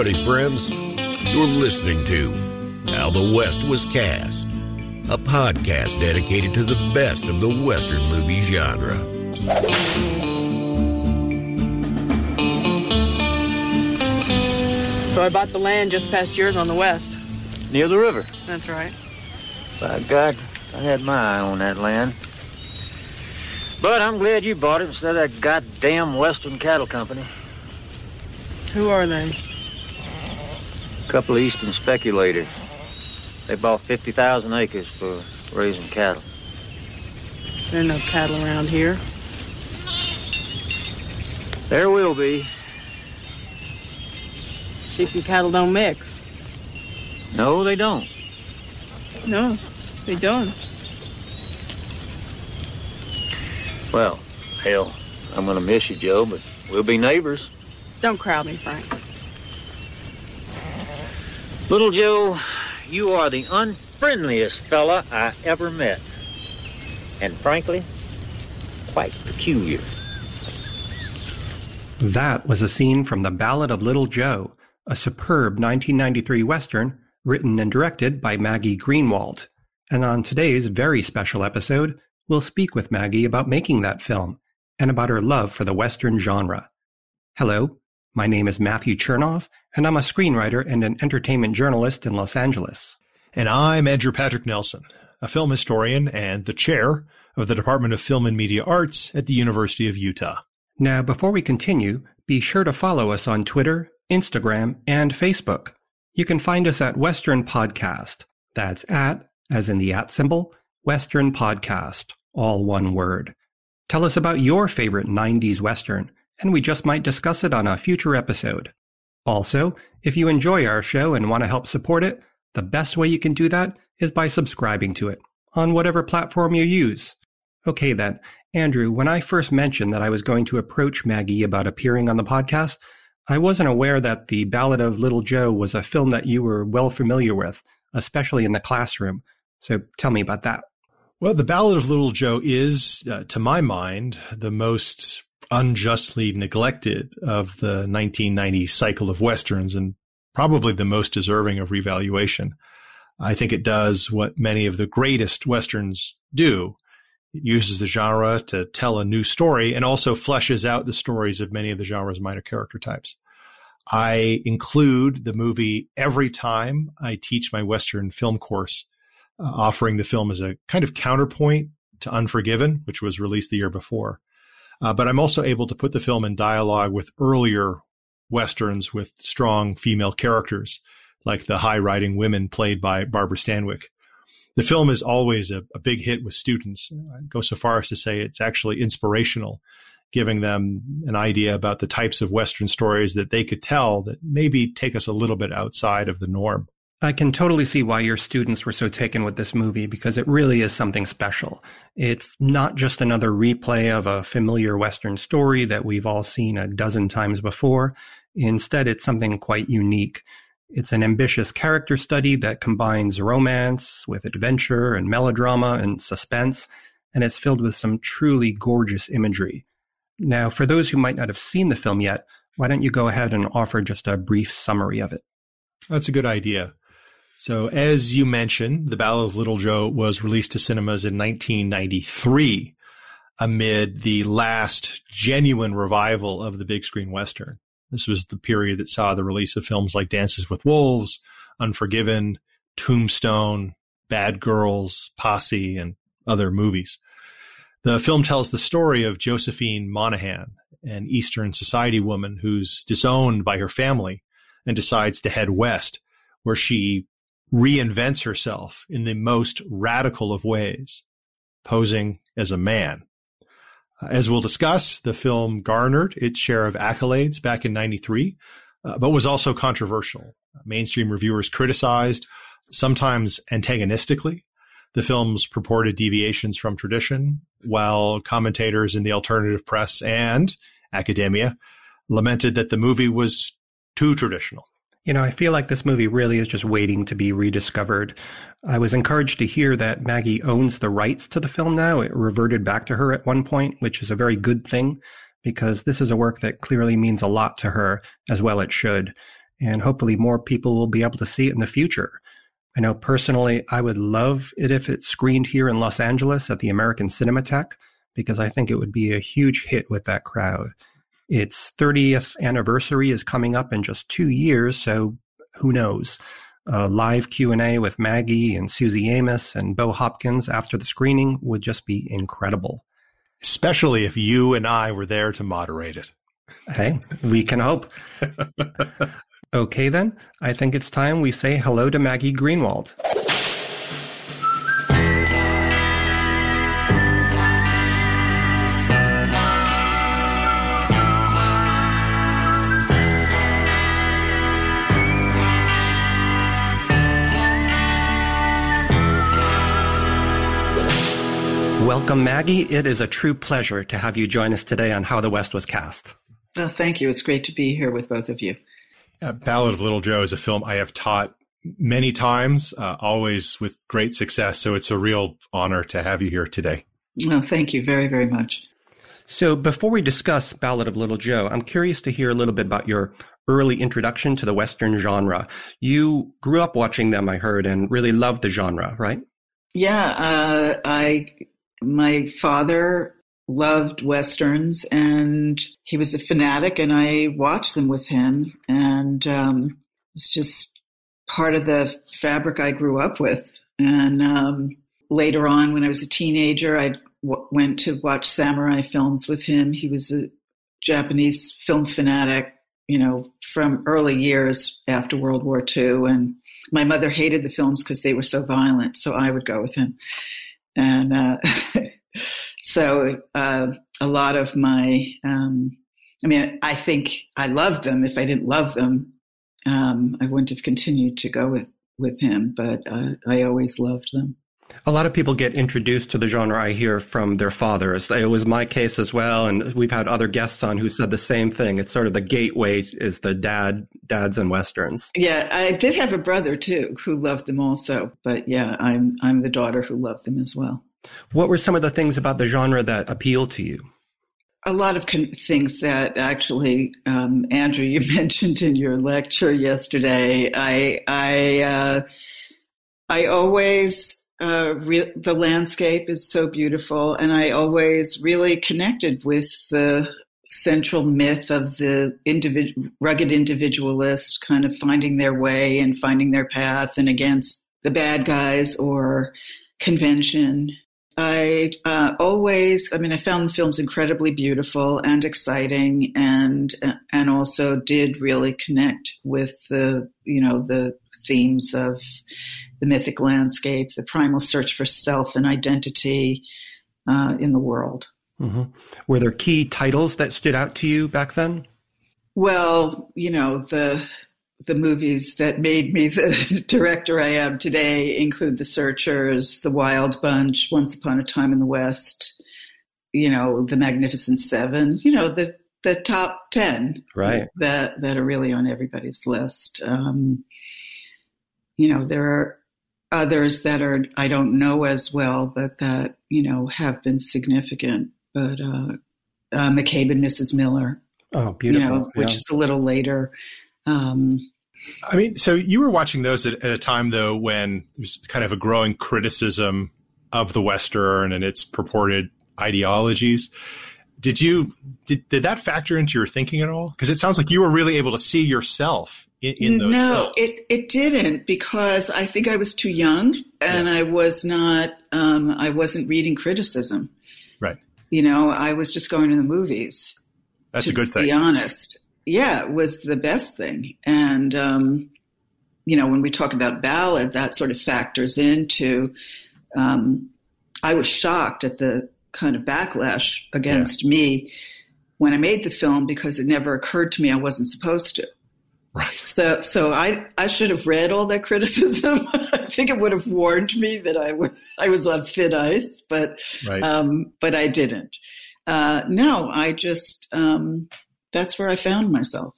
Howdy, friends. You're listening to How the West Was Cast, a podcast dedicated to the best of the Western movie genre. So I bought the land just past yours on the west. Near the river. That's right. By God, I had my eye on that land. But I'm glad you bought it instead of that goddamn Western Cattle Company. Who are they? A couple of Eastern speculators. They bought 50,000 acres for raising cattle. There are no cattle around here. There will be. Sheep and cattle don't mix. No, they don't. No, they don't. Well, hell, I'm gonna miss you, Joe, but we'll be neighbors. Don't crowd me, Frank. Little Joe, you are the unfriendliest fella I ever met. And frankly, quite peculiar. That was a scene from The Ballad of Little Joe, a superb 1993 Western written and directed by Maggie Greenwald. And on today's very special episode, we'll speak with Maggie about making that film and about her love for the Western genre. Hello, my name is Matthew Chernov, and I'm a screenwriter and an entertainment journalist in Los Angeles. And I'm Andrew Patrick Nelson, a film historian and the chair of the Department of Film and Media Arts at the University of Utah. Now, before we continue, be sure to follow us on Twitter, Instagram, and Facebook. You can find us at Western Podcast. That's at, as in the at symbol, Western Podcast, all one word. Tell us about your favorite 90s Western, and we just might discuss it on a future episode. Also, if you enjoy our show and want to help support it, the best way you can do that is by subscribing to it on whatever platform you use. Okay then, Andrew, when I first mentioned that I was going to approach Maggie about appearing on the podcast, I wasn't aware that The Ballad of Little Joe was a film that you were well familiar with, especially in the classroom. So tell me about that. Well, The Ballad of Little Joe is, uh, to my mind, the most unjustly neglected of the 1990 cycle of westerns and probably the most deserving of revaluation. I think it does what many of the greatest westerns do. It uses the genre to tell a new story and also fleshes out the stories of many of the genre's minor character types. I include the movie every time I teach my Western film course, uh, offering the film as a kind of counterpoint to Unforgiven, which was released the year before. Uh, but I'm also able to put the film in dialogue with earlier westerns with strong female characters, like the high riding women played by Barbara Stanwyck. The film is always a, a big hit with students. I go so far as to say it's actually inspirational, giving them an idea about the types of Western stories that they could tell that maybe take us a little bit outside of the norm. I can totally see why your students were so taken with this movie because it really is something special. It's not just another replay of a familiar Western story that we've all seen a dozen times before. Instead, it's something quite unique. It's an ambitious character study that combines romance with adventure and melodrama and suspense, and it's filled with some truly gorgeous imagery. Now, for those who might not have seen the film yet, why don't you go ahead and offer just a brief summary of it? That's a good idea. So, as you mentioned, The Ballad of Little Joe was released to cinemas in 1993 amid the last genuine revival of the big screen Western. This was the period that saw the release of films like Dances with Wolves, Unforgiven, Tombstone, Bad Girls, Posse, and other movies. The film tells the story of Josephine Monahan, an Eastern society woman who's disowned by her family and decides to head west, where she reinvents herself in the most radical of ways, posing as a man. Uh, as we'll discuss, the film garnered its share of accolades back in 93, uh, but was also controversial. Mainstream reviewers criticized, sometimes antagonistically, the film's purported deviations from tradition, while commentators in the alternative press and academia lamented that the movie was too traditional. You know, I feel like this movie really is just waiting to be rediscovered. I was encouraged to hear that Maggie owns the rights to the film now. It reverted back to her at one point, which is a very good thing because this is a work that clearly means a lot to her, as well it should. and hopefully more people will be able to see it in the future. I know personally, I would love it if it's screened here in Los Angeles at the American Cinematheque because I think it would be a huge hit with that crowd. Its 30th anniversary is coming up in just two years, so who knows? A live Q&A with Maggie and Suzy Amis and Bo Hopkins after the screening would just be incredible. Especially if you and I were there to moderate it. Hey, we can hope. okay, then. I think it's time we say hello to Maggie Greenwald. Welcome, Maggie. It is a true pleasure to have you join us today on How the West Was Cast. Well, thank you. It's great to be here with both of you. Uh, Ballad of Little Joe is a film I have taught many times, uh, always with great success. So it's a real honor to have you here today. Well, thank you very, very much. So before we discuss Ballad of Little Joe, I'm curious to hear a little bit about your early introduction to the Western genre. You grew up watching them, I heard, and really loved the genre, right? Yeah, uh, I my father loved westerns and he was a fanatic and I watched them with him and um, it's just part of the fabric I grew up with. And um, later on, when I was a teenager, I w- went to watch samurai films with him. He was a Japanese film fanatic, you know, from early years after World War II. And my mother hated the films because they were so violent, so I would go with him. And uh, so uh, a lot of my, um, I mean, I think I loved them. If I didn't love them, um, I wouldn't have continued to go with with him. But uh, I always loved them. A lot of people get introduced to the genre, I hear, from their fathers. It was my case as well, and we've had other guests on who said the same thing. It's sort of the gateway is the dad, dads and westerns. Yeah, I did have a brother too who loved them also, but yeah, I'm I'm the daughter who loved them as well. What were some of the things about the genre that appealed to you? A lot of con- things that actually, um, Andrew, you mentioned in your lecture yesterday. I, I, uh, I always, uh, re- the landscape is so beautiful, and I always really connected with the central myth of the individ- rugged individualist kind of finding their way and finding their path and against the bad guys or convention. I uh, always, I mean, I found the films incredibly beautiful and exciting, and and also did really connect with the you know the themes of the mythic landscape, the primal search for self and identity uh, in the world. Mm-hmm. Were there key titles that stood out to you back then? Well, you know the the movies that made me the director I am today include The Searchers, The Wild Bunch, Once Upon a Time in the West, you know, The Magnificent Seven, you know, the, the top 10 right. that, that are really on everybody's list. Um, you know, there are others that are, I don't know as well, but that, you know, have been significant, but, uh, uh McCabe and Mrs. Miller. Oh, beautiful. You know, which is a little later. Um, I mean, so you were watching those at, at, a time though when there's kind of a growing criticism of the Western and its purported ideologies. Did you did, did that factor into your thinking at all? Because it sounds like you were really able to see yourself in, in those. No, films. it it didn't because I think I was too young and yeah. I was not. Um, I wasn't reading criticism. Right. You know, I was just going to the movies. That's a good thing. To be honest yeah, it was the best thing. And, um, you know, when we talk about ballad, that sort of factors into, um, I was shocked at the kind of backlash against yeah. me when I made the film because it never occurred to me I wasn't supposed to. Right. So, so I, I should have read all that criticism. I think it would have warned me that I, w- I was on thin ice, but, right. um, but I didn't. Uh, no, I just, um, that's where I found myself.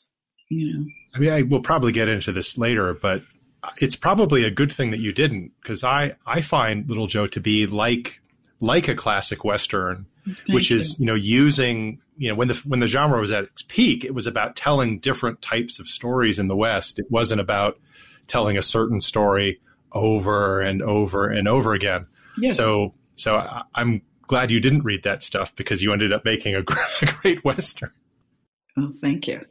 You know. I mean, I will probably get into this later, but it's probably a good thing that you didn't, because I I find Little Joe to be like like a classic western which is you know using you know when the when the genre was at its peak, it was about telling different types of stories in the West. It wasn't about telling a certain story over and over and over again. Yeah. So so I, I'm glad you didn't read that stuff because you ended up making a great western. Oh, thank you.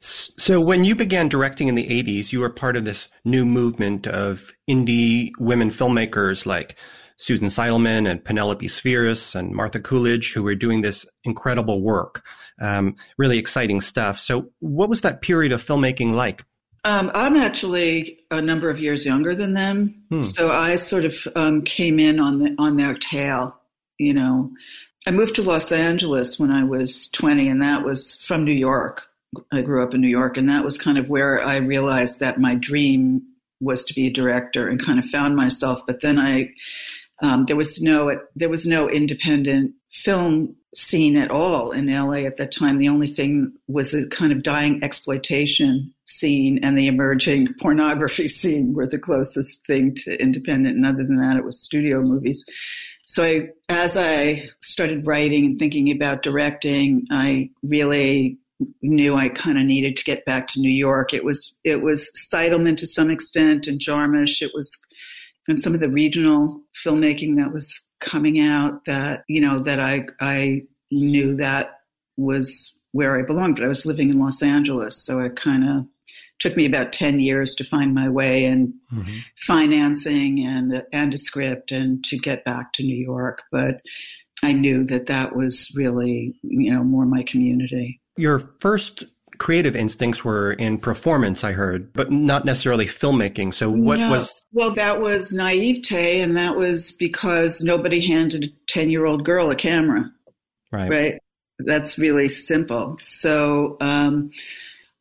So when you began directing in the 80s, you were part of this new movement of indie women filmmakers like Susan Seidelman and Penelope Spheeris and Martha Coolidge, who were doing this incredible work, um, really exciting stuff. So what was that period of filmmaking like? Um, I'm actually a number of years younger than them, hmm. so I sort of um, came in on the on their tail. You know, I moved to Los Angeles when I was 20, and that was from New York. I grew up in New York, and that was kind of where I realized that my dream was to be a director, and kind of found myself. But then I, um, there was no there was no independent film scene at all in LA at that time. The only thing was a kind of dying exploitation scene and the emerging pornography scene were the closest thing to independent. And other than that, it was studio movies. So I, as I started writing and thinking about directing, I really knew I kind of needed to get back to New York. It was, it was Seidelman to some extent and Jarmusch. It was, and some of the regional filmmaking that was coming out that, you know, that I, I knew that was where I belonged, but I was living in Los Angeles. So it kind of took me about 10 years to find my way in mm-hmm. financing and, and a script and to get back to New York. But I knew that that was really, you know, more my community. Your first creative instincts were in performance, I heard, but not necessarily filmmaking. So what no. was? Well, that was naivete, and that was because nobody handed a 10 year old girl a camera. Right. Right. That's really simple. So, um,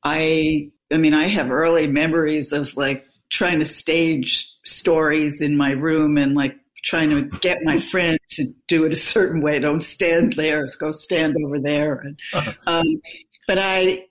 I, I mean, I have early memories of like trying to stage stories in my room and like trying to get my friend to do it a certain way. Don't stand there. Go stand over there. And, uh-huh. um, but I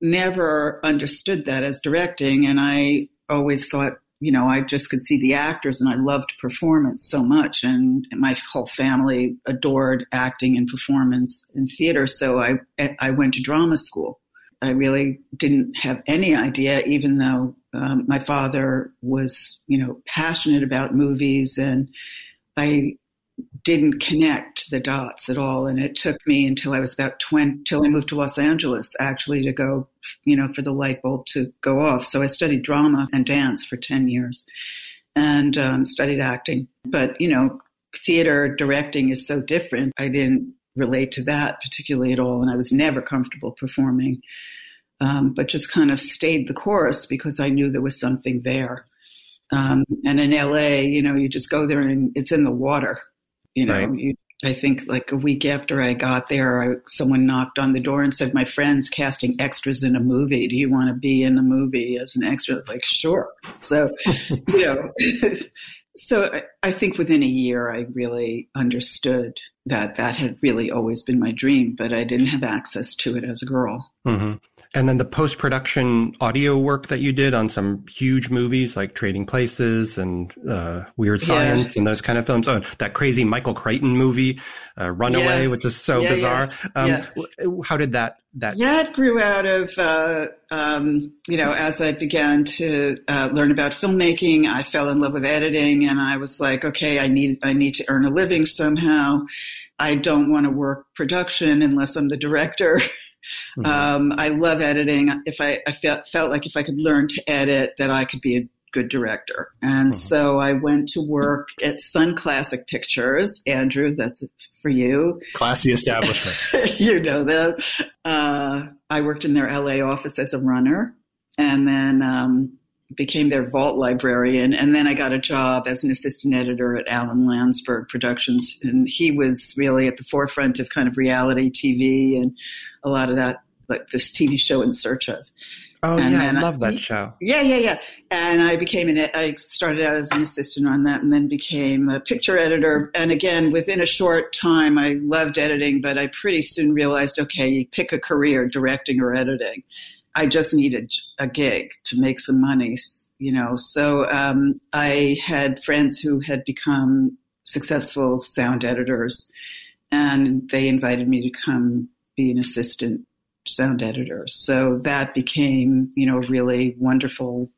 never understood that as directing. And I always thought, you know, I just could see the actors and I loved performance so much. And my whole family adored acting and performance in theater. So I, I went to drama school. I really didn't have any idea, even though um, my father was, you know, passionate about movies and I didn't connect the dots at all. And it took me until I was about 20, till I moved to Los Angeles actually to go, you know, for the light bulb to go off. So I studied drama and dance for 10 years and um, studied acting. But, you know, theater directing is so different. I didn't relate to that particularly at all. And I was never comfortable performing. Um, but just kind of stayed the course because I knew there was something there. Um, and in LA, you know, you just go there and it's in the water. You know, right. you, I think like a week after I got there, I, someone knocked on the door and said, "My friend's casting extras in a movie. Do you want to be in the movie as an extra?" Like, sure. So, you know, so I, I think within a year, I really understood that that had really always been my dream, but I didn't have access to it as a girl. Mm-hmm. And then the post production audio work that you did on some huge movies like Trading Places and uh, Weird Science yeah. and those kind of films. Oh, that crazy Michael Crichton movie, uh, Runaway, yeah. which is so yeah, bizarre. Um, how did that that? Yeah, it grew out of uh, um, you know as I began to uh, learn about filmmaking, I fell in love with editing, and I was like, okay, I need I need to earn a living somehow. I don't want to work production unless I'm the director. Mm-hmm. Um, I love editing. If I, I felt, felt like if I could learn to edit, that I could be a good director. And mm-hmm. so I went to work at Sunn Classic Pictures. Andrew, that's for you. Classy establishment. you know them. Uh, I worked in their LA office as a runner and then, um, became their vault librarian. And then I got a job as an assistant editor at Alan Landsburg Productions. And he was really at the forefront of kind of reality TV and a lot of that, like this TV show In Search of. Oh and yeah, I love that show. Yeah, yeah, yeah. And I became an, I started out as an assistant on that and then became a picture editor. And again, within a short time, I loved editing, but I pretty soon realized, okay, you pick a career, directing or editing. I just needed a gig to make some money, you know. So um, I had friends who had become successful sound editors and they invited me to come be an assistant sound editor. So that became, you know, a really wonderful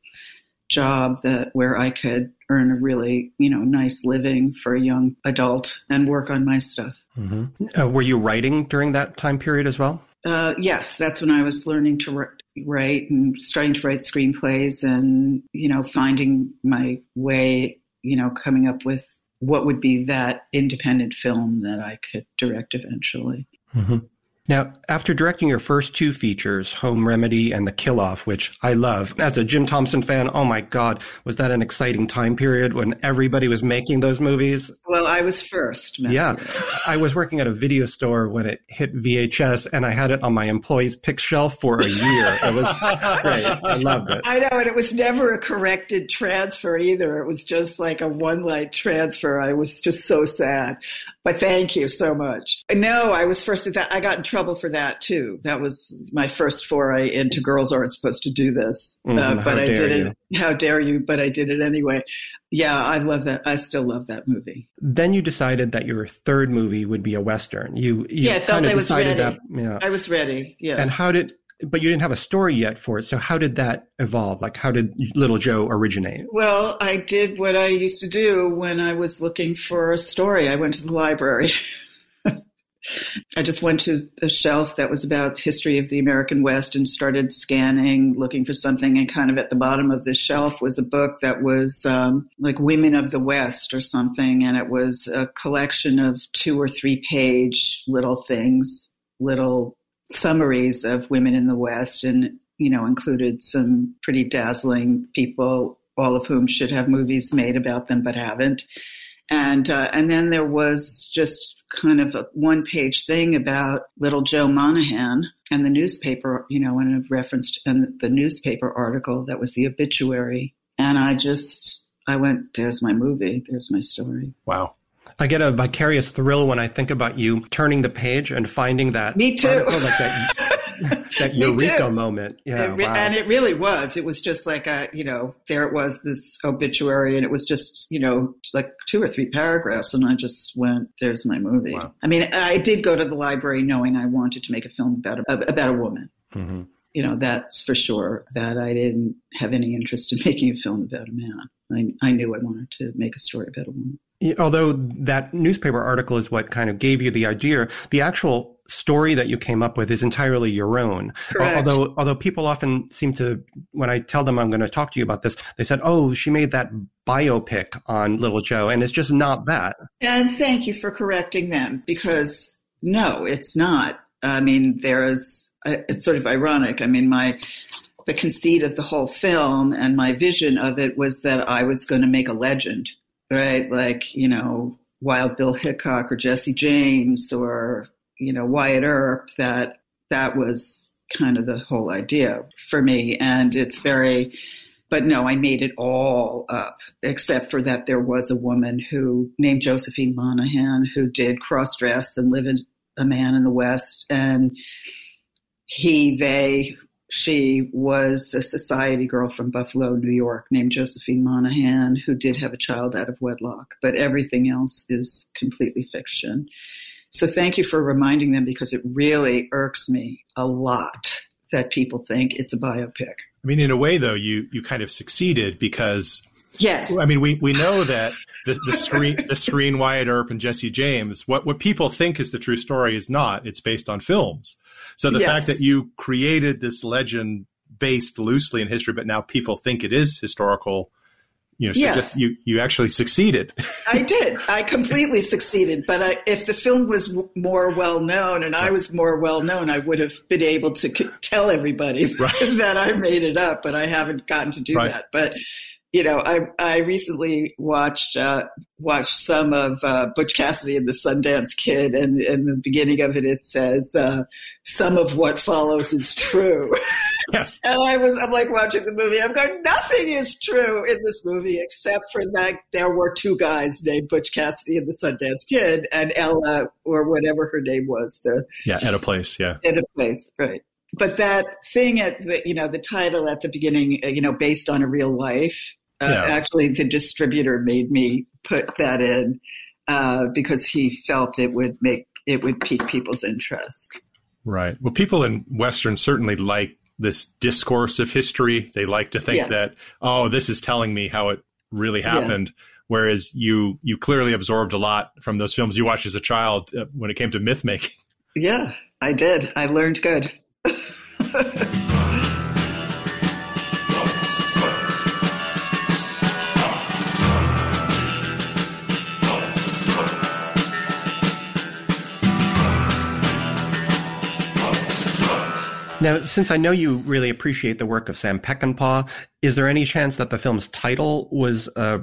job that where I could earn a really, you know, nice living for a young adult and work on my stuff. Mm-hmm. Uh, were you writing during that time period as well? Uh, yes, that's when I was learning to write and starting to write screenplays and, you know, finding my way, you know, coming up with what would be that independent film that I could direct eventually. Mm-hmm. Now, after directing your first two features, Home Remedy and The Kill Off, which I love, as a Jim Thompson fan, oh my God, was that an exciting time period when everybody was making those movies? Well, I was first. Matthew. Yeah. I was working at a video store when it hit VHS and I had it on my employee's pick shelf for a year. It was great. I loved it. I know, and it was never a corrected transfer either. It was just like a one light transfer. I was just so sad. But thank you so much. No, I was first at that. I got in trouble for that too. That was my first foray into girls aren't supposed to do this. Mm, uh, but I did you. it. How dare you? But I did it anyway. Yeah, I love that. I still love that movie. Then you decided that your third movie would be a Western. You, you yeah, I felt I was ready. That, yeah. I was ready. Yeah. And how did, but you didn't have a story yet for it. So how did that evolve? Like how did Little Joe originate? Well, I did what I used to do when I was looking for a story. I went to the library. I just went to a shelf that was about history of the American West and started scanning, looking for something. And kind of at the bottom of the shelf was a book that was um, like Women of the West or something, and it was a collection of two or three page little things, little summaries of women in the West and, you know, included some pretty dazzling people, all of whom should have movies made about them but haven't. And, uh, and then there was just kind of a one page thing about little Joe Monahan and the newspaper, you know, and referenced in the newspaper article that was the obituary. And I just, I went, there's my movie. There's my story. Wow. I get a vicarious thrill when I think about you turning the page and finding that. Me too. Article, like that, that eureka moment. Yeah, it, wow. And it really was. It was just like a, you know, there it was, this obituary, and it was just, you know, like two or three paragraphs, and I just went, "There's my movie." Wow. I mean, I did go to the library knowing I wanted to make a film about a, about a woman. Mm-hmm. You know, that's for sure. That I didn't have any interest in making a film about a man. I, I knew I wanted to make a story about a woman although that newspaper article is what kind of gave you the idea, the actual story that you came up with is entirely your own. Correct. Although, although people often seem to, when I tell them I'm going to talk to you about this, they said, "Oh, she made that biopic on Little Joe," and it's just not that. And thank you for correcting them because no, it's not. I mean, there's it's sort of ironic. I mean, my the conceit of the whole film and my vision of it was that I was going to make a legend right? Like, you know, Wild Bill Hickok or Jesse James or, you know, Wyatt Earp, that, that was kind of the whole idea for me. And it's very, but no, I made it all up, except for that there was a woman who named Josephine Monahan who did cross dress and live in a man in the West and he, they she was a society girl from Buffalo, New York, named Josephine Monahan, who did have a child out of wedlock, but everything else is completely fiction. So thank you for reminding them because it really irks me a lot that people think it's a biopic. I mean, in a way, though, you you kind of succeeded because Yes. I mean, we, we know that the, the screen, the screen Wyatt Earp and Jesse James, what, what people think is the true story is not. It's based on films. So the yes. fact that you created this legend based loosely in history, but now people think it is historical, you know, yes. you, you actually succeeded. I did. I completely succeeded. But I, if the film was w- more well known and I was more well known, I would have been able to c- tell everybody right. that I made it up, but I haven't gotten to do right. that. But you know, I I recently watched uh, watched some of uh, Butch Cassidy and the Sundance Kid, and in the beginning of it, it says uh, some of what follows is true. Yes, and I was I'm like watching the movie. I'm going, nothing is true in this movie except for that there were two guys named Butch Cassidy and the Sundance Kid, and Ella or whatever her name was. The yeah, at a place, yeah, at a place, right but that thing at the you know the title at the beginning you know based on a real life uh, yeah. Actually, the distributor made me put that in uh, because he felt it would make it would pique people's interest. Right. Well, people in Western certainly like this discourse of history. They like to think Yeah. that, oh, this is telling me how it really happened. Whereas you, you clearly absorbed a lot from those films you watched as a child uh, when it came to myth making. Yeah, I did. I learned good. Now, since I know you really appreciate the work of Sam Peckinpah, is there any chance that the film's title was a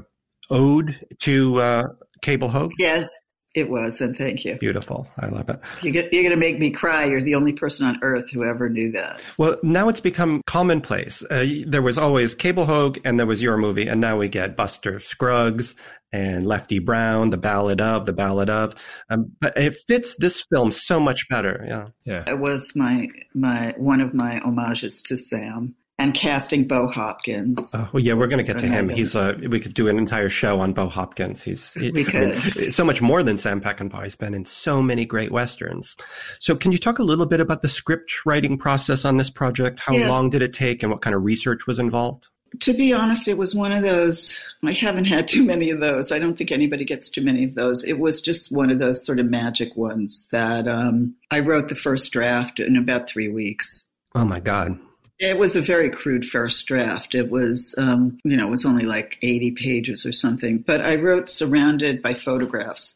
ode to uh, Cable Hogue? Yes, it was, and thank you. Beautiful. I love it. You get, you're going to make me cry. You're the only person on earth who ever knew that. Well, now it's become commonplace. Uh, there was always Cable Hogue and there was your movie, and now we get Buster Scruggs and Lefty Brown, The Ballad of, The Ballad of. Um, but it fits this film so much better. Yeah. Yeah. It was my my one of my homages to Sam and casting Bo Hopkins. Oh, yeah, we're going to get to him. He's uh, we could do an entire show on Bo Hopkins. He's he- We I mean, so much more than Sam Peckinpah. He's been in so many great westerns. So, can you talk a little bit about the script writing process on this project? How Yeah. long did it take, and what kind of research was involved? To be honest, it was one of those. I haven't had too many of those. I don't think anybody gets too many of those. It was just one of those sort of magic ones that um, I wrote the first draft in about three weeks. Oh my God! It was a very crude first draft. It was, um, you know, it was only like 80 pages or something, but I wrote surrounded by photographs.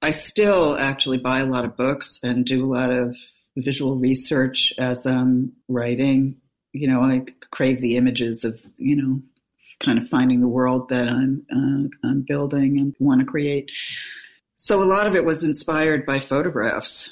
I still actually buy a lot of books and do a lot of visual research as I'm writing. You know, I crave the images of, you know, kind of finding the world that I'm, uh, I'm building and want to create. So a lot of it was inspired by photographs.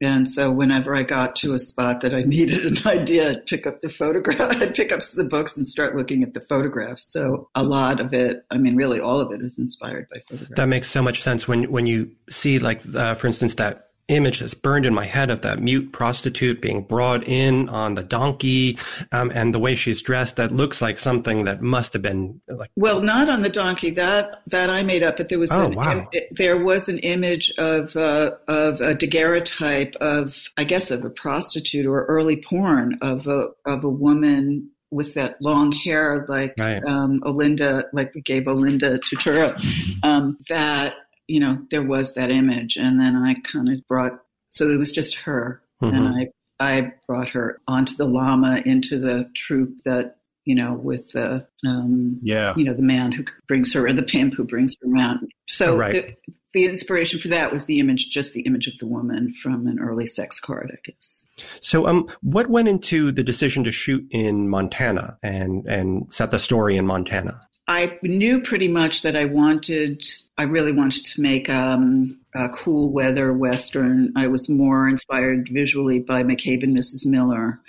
And so whenever I got to a spot that I needed an idea, I'd pick up the photograph, I'd pick up the books and start looking at the photographs. So a lot of it, I mean, really all of it is inspired by photographs. That makes so much sense when when you see, like, uh, for instance, that image that's burned in my head of that mute prostitute being brought in on the donkey, um, and the way she's dressed. That looks like something that must have been like. Well, not on the donkey. That that I made up, but there was Oh, an, wow. im- there was an image of uh, of a daguerreotype of I guess of a prostitute or early porn of a of a woman with that long hair like Right. um, Olinda, like we gave Olinda Tutura. Um, that you know there was that image, and then I kind of brought so it was just her, Mhm. and I I brought her onto the llama into the troupe that you know with the um, Yeah. you know, the man who brings her, or the pimp who brings her around. So right. the, the inspiration for that was the image, just the image of the woman from an early sex card, I guess. So, um, what went into the decision to shoot in Montana and and set the story in Montana? I knew pretty much that I wanted, I really wanted to make um, a cool weather western. I was more inspired visually by McCabe and Mrs. Miller.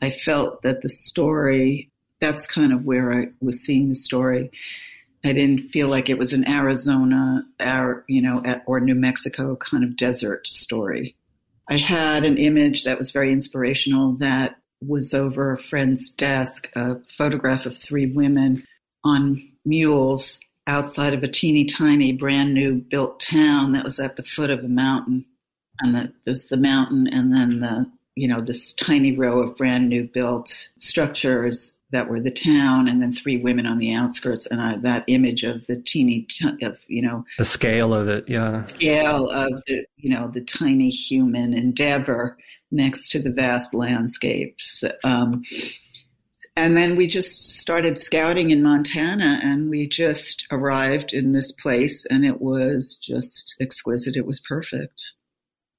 I felt that the story, that's kind of where I was seeing the story. I didn't feel like it was an Arizona, Ar- you know, or New Mexico kind of desert story. I had an image that was very inspirational that was over a friend's desk, a photograph of three women on mules outside of a teeny tiny brand new built town that was at the foot of a mountain. And the, there's the mountain and then the, you know, this tiny row of brand new built structures that were the town and then three women on the outskirts. And I, that image of the teeny, t- of, you know, The scale of it, yeah. scale of the, you know, the tiny human endeavor next to the vast landscapes. Um, and then we just started scouting in Montana and we just arrived in this place and it was just exquisite. It was perfect.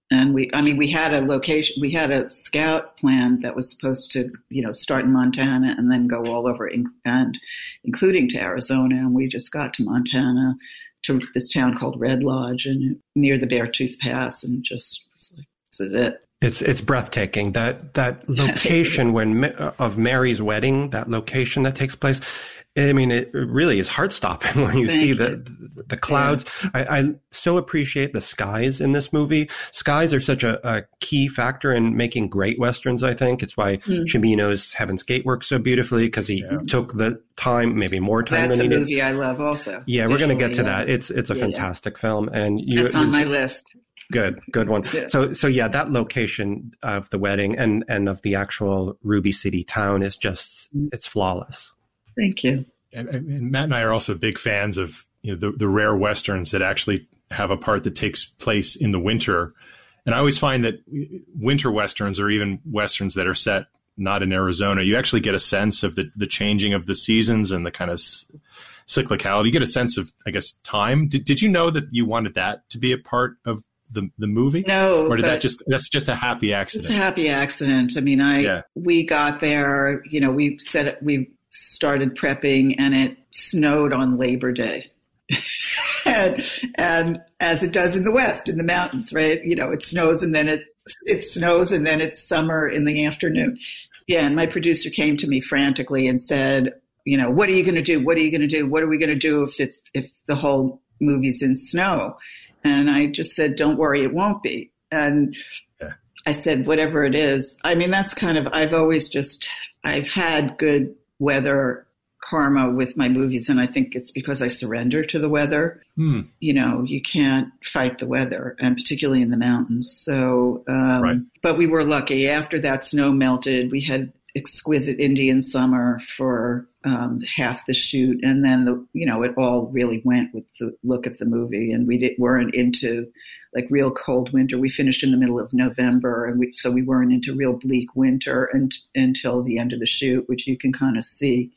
And we, I mean, we had a location, we had a scout plan that was supposed to, you know, start in Montana and then go all over and including to Arizona. And we just got to Montana to this town called Red Lodge and near the Beartooth Pass and just was like, this is it. It's it's breathtaking that that location when of Mary's wedding, that location that takes place. I mean, it really is heart stopping when you Thank see you. the the clouds. I, I so appreciate the skies in this movie. Skies are such a, a key factor in making great westerns. I think it's why Mm. Cimino's Heaven's Gate works so beautifully because he Yeah. took the time, maybe more time That's a than he did. movie I love also. Yeah, we're going to get to yeah. that. It's it's a Yeah, yeah. fantastic film, and you That's on my list. Good, good one. Yeah. So, so yeah, that location of the wedding and and of the actual Ruby City town is just it's flawless. Thank you. And, and Matt and I are also big fans of you know the, the rare westerns that actually have a part that takes place in the winter. And I always find that winter westerns or even westerns that are set not in Arizona, you actually get a sense of the, the changing of the seasons and the kind of cyclicality. You get a sense of, I guess, time. Did, did you know that you wanted that to be a part of the the movie? No, or did that just that's just a happy accident? it's a happy accident. I mean, I Yeah. we got there. You know, we said we started prepping, and it snowed on Labor Day. and, and as it does in the West, in the mountains, right? You know, it snows and then it it snows and then it's summer in the afternoon. Yeah, and my producer came to me frantically and said, you know, what are you going to do? What are you going to do? What are we going to do if it's if the whole movie's in snow? And I just said, don't worry, it won't be. And Yeah. I said, whatever it is. I mean, that's kind of, I've always just, I've had good weather karma with my movies. And I think it's because I surrender to the weather. Hmm. You know, you can't fight the weather and particularly in the mountains. So, um, Right. but we were lucky after that snow melted. We had exquisite Indian summer for um, half the shoot, and then the you know it all really went with the look of the movie, and we did, weren't into like real cold winter. We finished in the middle of November, and we, so we weren't into real bleak winter and, until the end of the shoot, which you can kind of see,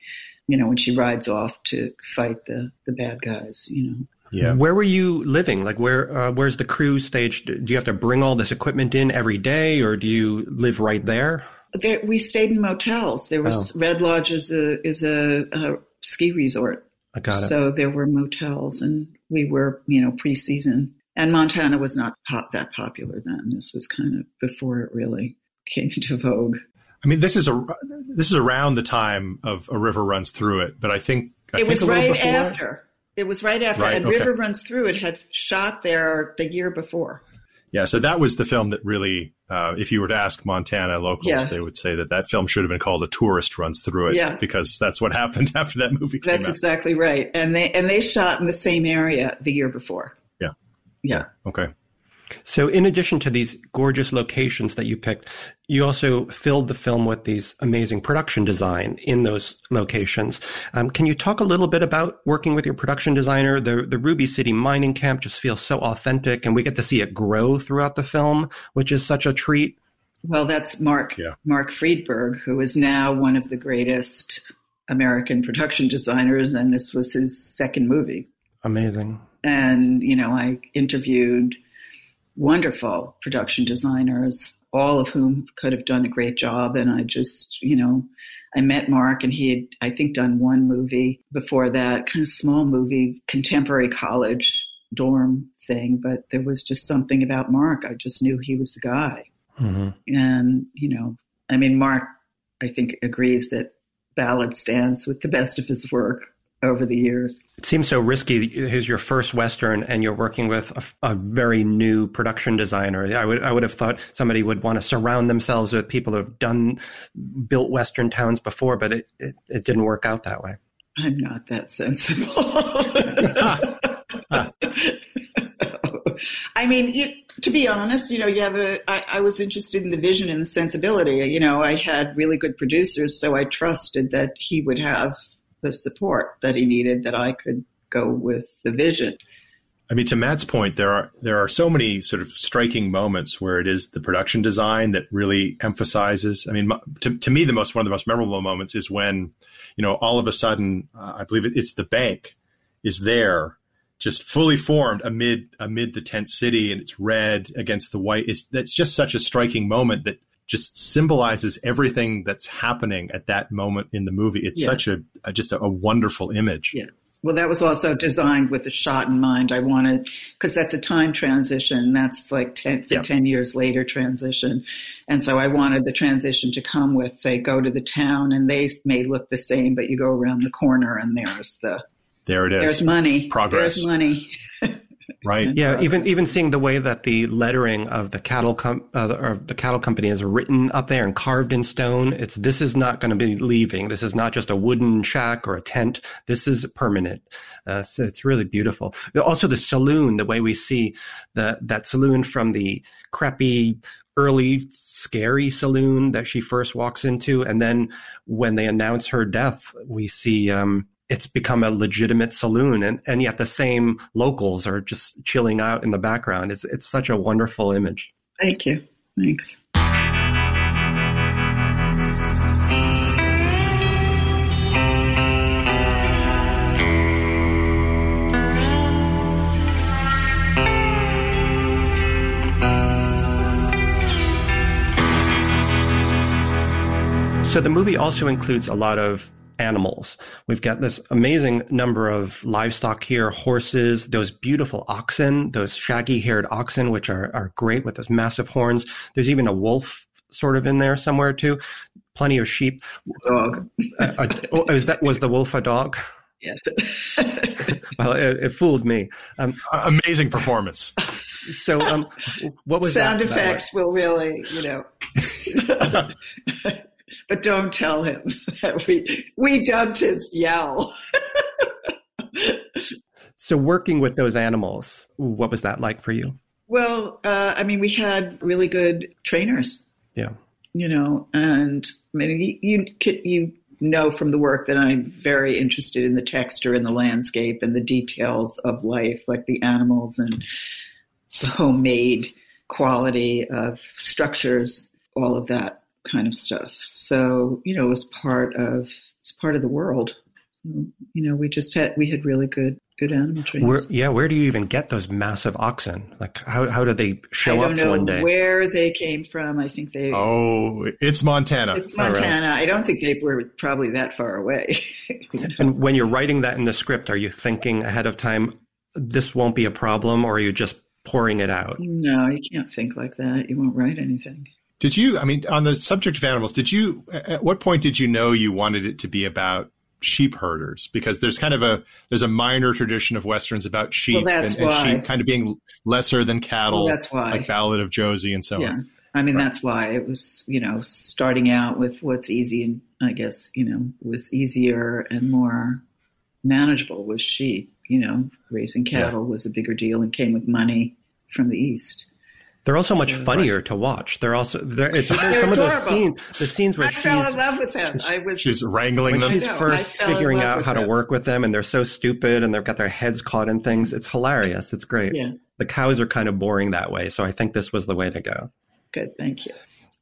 you know, when she rides off to fight the the bad guys, you know. Yeah. Where were you living? Like where uh, where's the crew staged? Do you have to bring all this equipment in every day, or do you live right there? There, we stayed in motels. There was oh. Red Lodge is a is a, a ski resort. I got it. So there were motels, and we were, you know, preseason. And Montana was not pop, that popular then. This was kind of before it really came into vogue. I mean, this is a this is around the time of A River Runs Through It, but I think I it think was a right before. after. It was right after. Right, and okay. River Runs Through It had shot there the year before. Yeah, so that was the film that really, uh, if you were to ask Montana locals, Yeah. they would say that that film should have been called A Tourist Runs Through It, Yeah. because that's what happened after that movie came out. That's out. exactly right. And they and they shot in the same area the year before. Yeah. Yeah. Okay. So, in addition to these gorgeous locations that you picked, you also filled the film with these amazing production design in those locations. Um, can you talk a little bit about working with your production designer? The the Ruby City mining camp just feels so authentic, and we get to see it grow throughout the film, which is such a treat. Well, that's Mark Yeah. Mark Friedberg, who is now one of the greatest American production designers, and this was his second movie. Amazing. And you know, I interviewed wonderful production designers, all of whom could have done a great job. And I just, you know, I met Mark, and he had, I think, done one movie before that, kind of small movie, contemporary college dorm thing. But there was just something about Mark. I just knew he was the guy. hmm And, you know, I mean, Mark, I think, agrees that Ballad stands with the best of his work over the years. It seems so risky. Here's your first western, and you're working with a, a very new production designer. I would I would have thought somebody would want to surround themselves with people who have done built western towns before, but it it, it didn't work out that way. I'm not that sensible. I mean, you, to be honest, you know, you have a. I, I was interested in the vision and the sensibility. You know, I had really good producers, so I trusted that he would have the support that he needed. That I could go with the vision. I mean, to Matt's point, there are there are so many sort of striking moments where it is the production design that really emphasizes. I mean, to, to me, the most one of the most memorable moments is when, you know, all of a sudden, uh, I believe it, it's the bank is there, just fully formed amid amid the tent city, and it's red against the white. It's that's just such a striking moment that just symbolizes everything that's happening at that moment in the movie. It's Yeah. such a, a just a, a wonderful image. Yeah. Well, that was also designed with the shot in mind. I wanted, because that's a time transition. That's like 10, the Yeah. 10 years later transition. And so I wanted the transition to come with, they go to the town and they may look the same, but you go around the corner and there's the, There it is. there's money. Progress. There's money. Right. Yeah, even even seeing the way that the lettering of the cattle com- uh, the, or the cattle company is written up there and carved in stone. It's this is not going to be leaving. This is not just a wooden shack or a tent. This is permanent. Uh, so it's really beautiful. Also, the saloon, the way we see the that saloon from the crappy early scary saloon that she first walks into, and then when they announce her death, we see. Um, it's become a legitimate saloon and, and yet the same locals are just chilling out in the background. It's, it's such a wonderful image. Thank you. Thanks. So the movie also includes a lot of animals. We've got this amazing number of livestock here, horses, those beautiful oxen, those shaggy haired oxen, which are, are great with those massive horns. There's even a wolf sort of in there somewhere too. Plenty of sheep. Dog. uh, uh, oh, was that, was the wolf a dog? Yeah. well, it, it, fooled me. Um, Amazing performance. So, um, what was sound that, effects that will really, you know. but don't tell him that we we dubbed his yell. so, working with those animals, what was that like for you? Well, uh, I mean, we had really good trainers. Yeah. You know, and I mean, you you, you know from the work that I'm very interested in the texture and the landscape and the details of life, like the animals and the homemade quality of structures, all of that kind of stuff. So, you know, it was part of, it's part of the world. So, you know, we just had, we had really good, good animal trainers. Where, yeah. Where do you even get those massive oxen? Like how, how do they show up know one day? where they came from. I think they, Oh, it's Montana. it's Montana. I don't think they were probably that far away. And when you're writing that in the script, are you thinking ahead of time, this won't be a problem, or are you just pouring it out? no, you can't think like that. You won't write anything. Did you, I mean, on the subject of animals, did you, at what point did you know you wanted it to be about sheep herders? Because there's kind of a, there's a minor tradition of Westerns about sheep Well, and, and sheep kind of being lesser than cattle, Well, that's why. like Ballad of Josie and so yeah. on. I mean, Right. that's why it was, you know, starting out with what's easy and I guess, you know, was easier and more manageable was sheep, you know, raising cattle was a bigger deal and came with money from the East. They're also much funnier to watch. They're also, they're, it's They're some of those scenes, the scenes where I fell in love with them. I was, She's wrangling when them. she's know, first figuring out with how to work with them and they're so stupid and they've got their heads caught in things. It's hilarious. It's great. yeah, The cows are kind of boring that way. So I think this was the way to go. good. Thank you.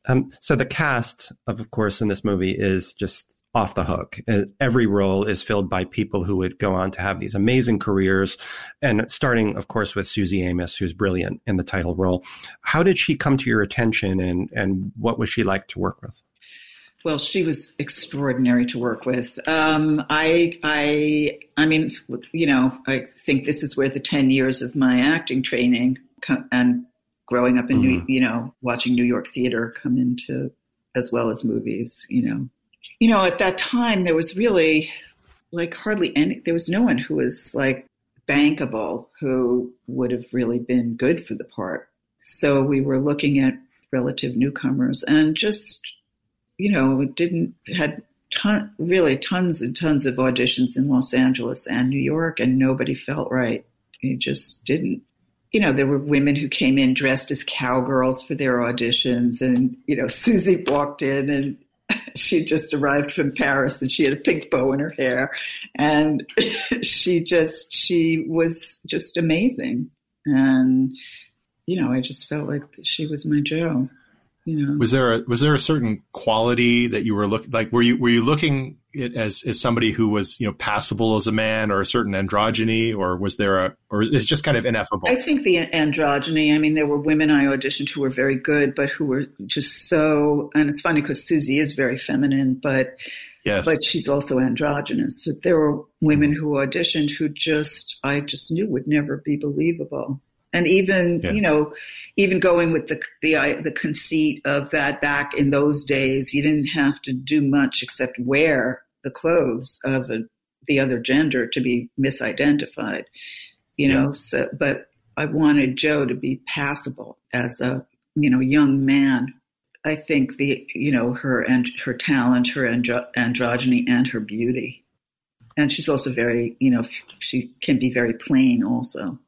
Um, so the cast, of, of course, in this movie is just off the hook. Uh, Every role is filled by people who would go on to have these amazing careers, and starting, of course, with Suzy Amis, who's brilliant in the title role. How did she come to your attention, and and what was she like to work with? Well, she was extraordinary to work with. Um, I, I, I mean, you know, I think this is where the 10 years of my acting training and growing up in New, you know, watching New York theater come into as well as movies, you know. You know, at that time there was really like hardly any, there was no one who was like bankable who would have really been good for the part. So we were looking at relative newcomers and just you know, didn't had ton, really tons and tons of auditions in Los Angeles and New York, and nobody felt right. It just didn't. You know, there were women who came in dressed as cowgirls for their auditions, and you know, Suzy walked in and she just arrived from Paris and she had a pink bow in her hair, and she just she was just amazing, and you know, I just felt like she was my Joe. You know, Was there a, was there a certain quality that you were looking like? Were you were you looking it as as somebody who was you know passable as a man, or a certain androgyny, or was there a or is just kind of ineffable? I think the androgyny. I mean, there were women I auditioned who were very good, but who were just so. And it's funny because Suzy is very feminine, but yes, but she's also androgynous. So there were women mm-hmm. who auditioned who just I just knew would never be believable. And even Yeah. you know, even going with the the uh, the conceit of that back in those days, you didn't have to do much except wear the clothes of a, the other gender to be misidentified. You know, so but I wanted Joe to be passable as a, you know, young man. I think the, you know, her and her talent, her andro- androgyny and her beauty. And she's also very, you know, she can be very plain also.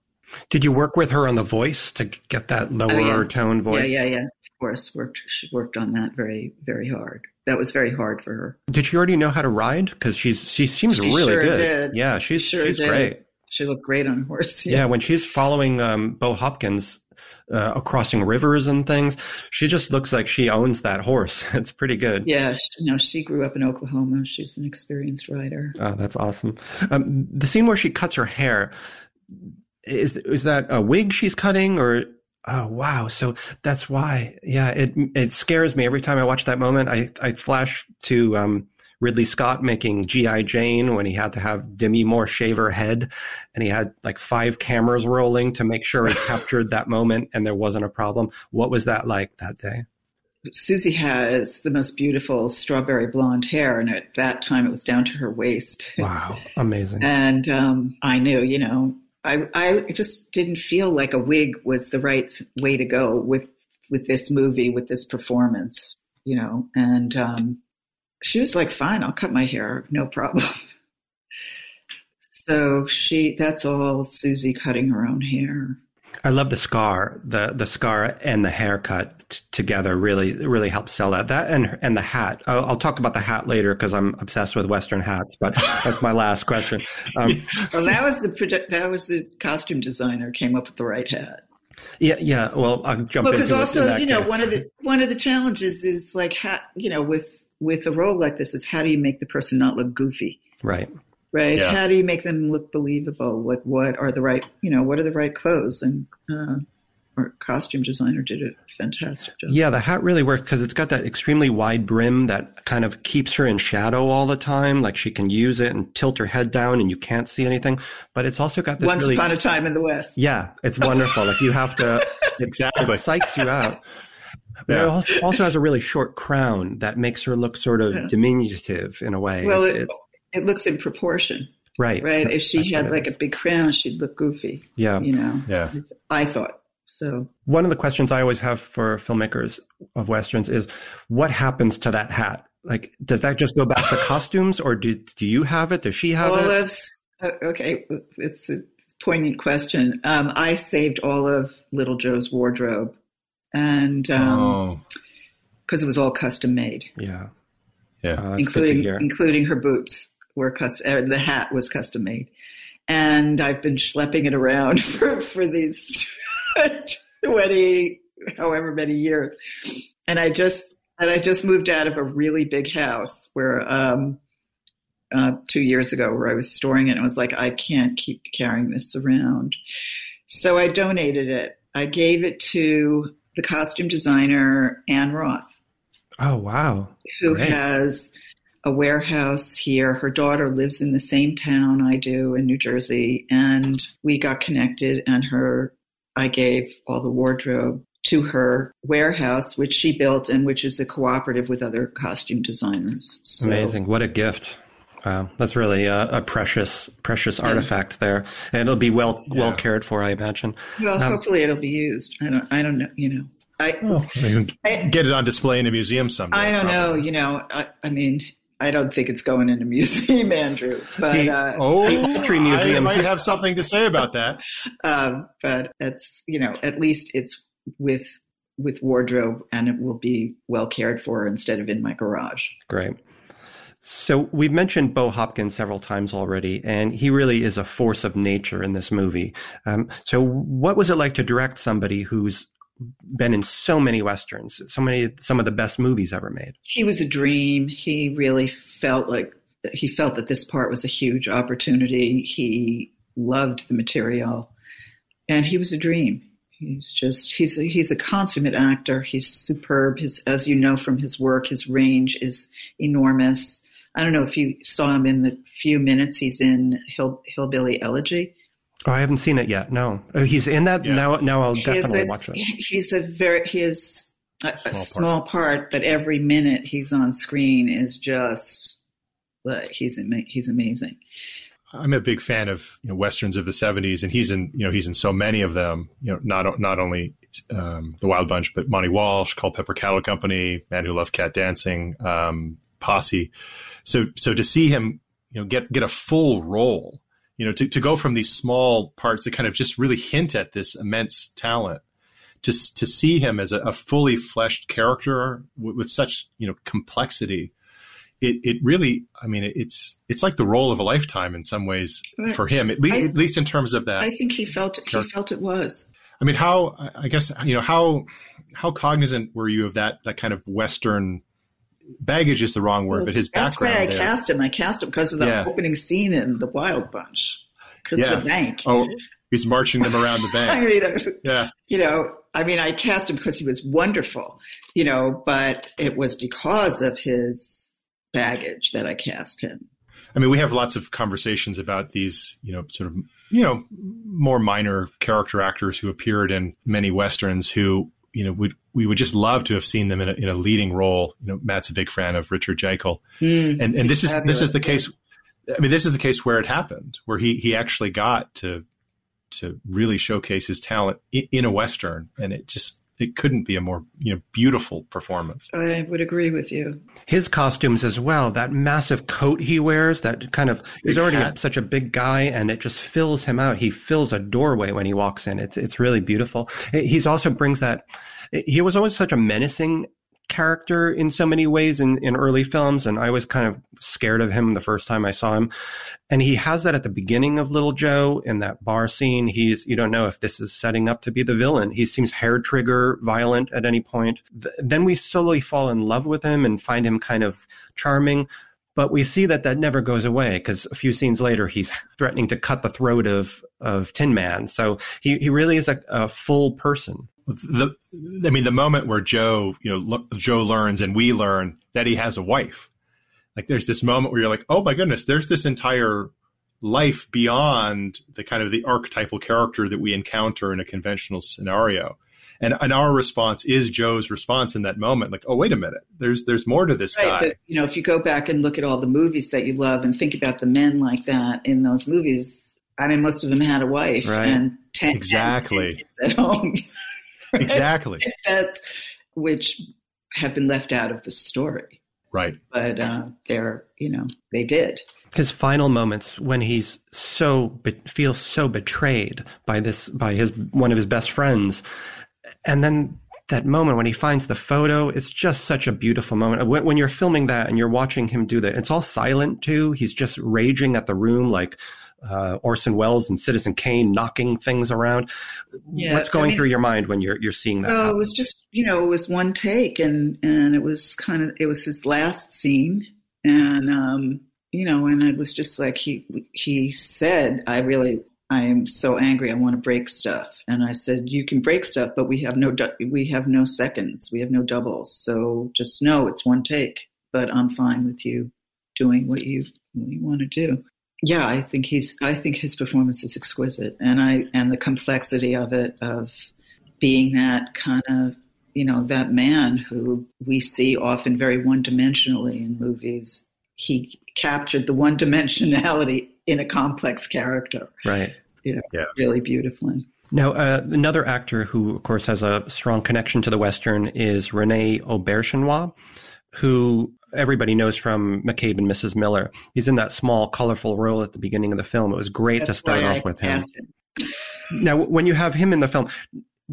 Did you work with her on the voice to get that lower Oh, yeah. tone voice? Yeah, yeah, yeah. Of course, worked. She worked on that very, very hard. That was very hard for her. Did she already know how to ride? Because she's she seems She really sure good. did. Yeah, she's Sure she's did. great. She looked great on a horse. Yeah, when she's following um, Bo Hopkins uh, crossing rivers and things, she just looks like she owns that horse. It's pretty good. Yeah, she, no, she grew up in Oklahoma. She's an experienced rider. Oh, that's awesome. Um, the scene where she cuts her hair is is that a wig she's cutting or? Oh wow! So that's why. Yeah, it it scares me every time I watch that moment. I I flash to um, Ridley Scott making GI Jane when he had to have Demi Moore shave her head, and he had like five cameras rolling to make sure it captured that moment, and there wasn't a problem. What was that like that day? Suzy has the most beautiful strawberry blonde hair, and at that time it was down to her waist. Wow, amazing. And um, I knew, you know, I I just didn't feel like a wig was the right way to go with with this movie, with this performance, you know. And um, she was like, "Fine, I'll cut my hair, no problem." so she, that's all Suzy cutting her own hair. I love the scar, the the scar and the haircut t- together really really helps sell that. That and and the hat. I'll, I'll talk about the hat later because I'm obsessed with Western hats. But that's my last question. Um, Well, that was the produ- that was the costume designer came up with the right hat. yeah, yeah. Well, I'll jump Well, into because it in also, that you know, case. one of the one of the challenges is like, how, you know, with with a role like this, is how do you make the person not look goofy, right. Right? Yeah. How do you make them look believable? Like, what are the right, you know, what are the right clothes? And uh, our costume designer did a fantastic job. Yeah, the hat really works because it's got that extremely wide brim that kind of keeps her in shadow all the time. Like she can use it and tilt her head down and you can't see anything. But it's also got this Once really upon a time in the West. Yeah, it's wonderful. like you have to, it, Exactly. it psychs you out. But Yeah. it also, has a really short crown that makes her look sort of Yeah. diminutive in a way. Well, it, it's- it looks in proportion, right, right? If she That's had like a big crown, she'd look goofy, yeah. you know. Yeah. I thought so. One of the questions I always have for filmmakers of westerns is, what happens to that hat? Like, does that just go back to costumes, or do do you have it? Does she have All it? of uh, okay, it's a poignant question. Um, I saved all of Little Joe's wardrobe, and oh, because it was all custom made, yeah, yeah. Uh, that's good to including including her boots were custom. Uh, the hat was custom made, and I've been schlepping it around for for these twenty, however many years, and I just and I just moved out of a really big house where. Um, uh, two years ago where I was storing it and I was like, I can't keep carrying this around. So I donated it. I gave it to the costume designer, Anne Roth, Oh wow, who Great. has a warehouse here. Her daughter lives in the same town I do in New Jersey and we got connected and her, I gave all the wardrobe to her warehouse, which she built and which is a cooperative with other costume designers. So- amazing! What a gift. Wow, that's really a, a precious, precious artifact there, and it'll be well well cared for, I imagine. Well, Um, hopefully it'll be used. I don't. I don't know. You know. I. Well, you can I, get it on display in a museum someday. I don't know. You know. I, I mean, I don't think it's going in a museum, Andrew. But The- uh, Oh, Poetry I Museum. might have something to say about that. um, but it's you know at least it's with with wardrobe and it will be well cared for instead of in my garage. Great. So we've mentioned Bo Hopkins several times already, and he really is a force of nature in this movie. Um, so what was it like to direct somebody who's been in so many westerns, so many, some of the best movies ever made? He was a dream. He really felt like he felt that this part was a huge opportunity. He loved the material, and he was a dream. He's just he's a, he's a consummate actor. He's superb. His as you know from his work, his range is enormous. I don't know if you saw him in the few minutes he's in Hill, Hillbilly Elegy. Oh, I haven't seen it yet. No, oh, he's in that Yeah. now. Now I'll He definitely a, watch it. He's a very he is a, Small a part. small part, but every minute he's on screen is just, but he's he's amazing. I'm a big fan of you know westerns of the '70s, and he's in you know he's in so many of them. You know, not not only um, the Wild Bunch, but Monte Walsh, Culpeper Cattle Company, Man Who Loved Cat Dancing, um, Posse. So so to see him you know get get a full role, you know, to to go from these small parts that kind of just really hint at this immense talent to to see him as a, a fully fleshed character with, with, such you know complexity it, it really, I mean, it's it's like the role of a lifetime in some ways for him, at least, I, at least in terms of that. I think he felt he felt it was. I mean, how I guess you know how how cognizant were you of that that kind of Western baggage is the wrong word, well, but his background. That's why I there. cast him. I cast him because of the yeah. opening scene in The Wild Bunch, because yeah. the bank. Oh, he's marching them around the bank. I mean, uh, yeah. You know, I mean, I cast him because he was wonderful, you know, but it was because of his baggage that I cast him. I mean, we have lots of conversations about these, you know, sort of, you know, more minor character actors who appeared in many westerns who, you know, would we would just love to have seen them in a, in a leading role. You know, Matt's a big fan of Richard Jaeckel, mm, and and this is fabulous. this is the case. I mean, this is the case where it happened, where he he actually got to to really showcase his talent in, in a western, and it just it couldn't be a more you know beautiful performance. I would agree with you. His costumes as well, that massive coat he wears, that kind of he's already a, such a big guy, and it just fills him out. He fills a doorway when he walks in. It's it's really beautiful. He's also brings that. He was always such a menacing character in so many ways in, in early films. And I was kind of scared of him the first time I saw him. And he has that at the beginning of Little Joe in that bar scene. He's, you don't know if this is setting up to be the villain. He seems hair trigger violent at any point. Th- then we slowly fall in love with him and find him kind of charming. But we see that that never goes away because a few scenes later, he's threatening to cut the throat of, of Tin Man. So he, he really is a, a full person the I mean the moment where Joe, you know, Joe learns and we learn that he has a wife. Like there's this moment where you're like, "Oh my goodness, there's this entire life beyond the kind of the archetypal character that we encounter in a conventional scenario." And, and our response is Joe's response in that moment, like, "Oh, wait a minute, there's there's more to this right, guy." But, you know, if you go back and look at all the movies that you love and think about the men like that in those movies, I mean, most of them had a wife right. and ten, exactly kids at home. Exactly. that, which have been left out of the story. Right. But uh, they're, you know, they did. His final moments when he's so be- feels so betrayed by this by his one of his best friends, and then that moment when he finds the photo, it's just such a beautiful moment. When, when, you're filming that and you're watching him do that, it's all silent too. He's just raging at the room like uh, Orson Welles and Citizen Kane knocking things around. Yeah, What's going I mean, through your mind when you're you're seeing that? Oh, it was just you know it was one take, and and it was kind of it was his last scene, and um, you know, and it was just like he he said, I really I am so angry, I want to break stuff, and I said, you can break stuff, but we have no we have no seconds, we have no doubles, so just know it's one take. But I'm fine with you doing what you what you want to do yeah, I think he's, I think his performance is exquisite and I, and the complexity of it, of being that kind of, you know, that man who we see often very one dimensionally in movies. He captured the one dimensionality in a complex character. Right. You know, yeah. really beautifully. Now, uh, another actor who, of course, has a strong connection to the Western is Rene Auberjonois, who everybody knows from McCabe and Mrs. Miller. He's in that small, colorful role at the beginning of the film. It was great That's to start off I with him. him. Now, when you have him in the film,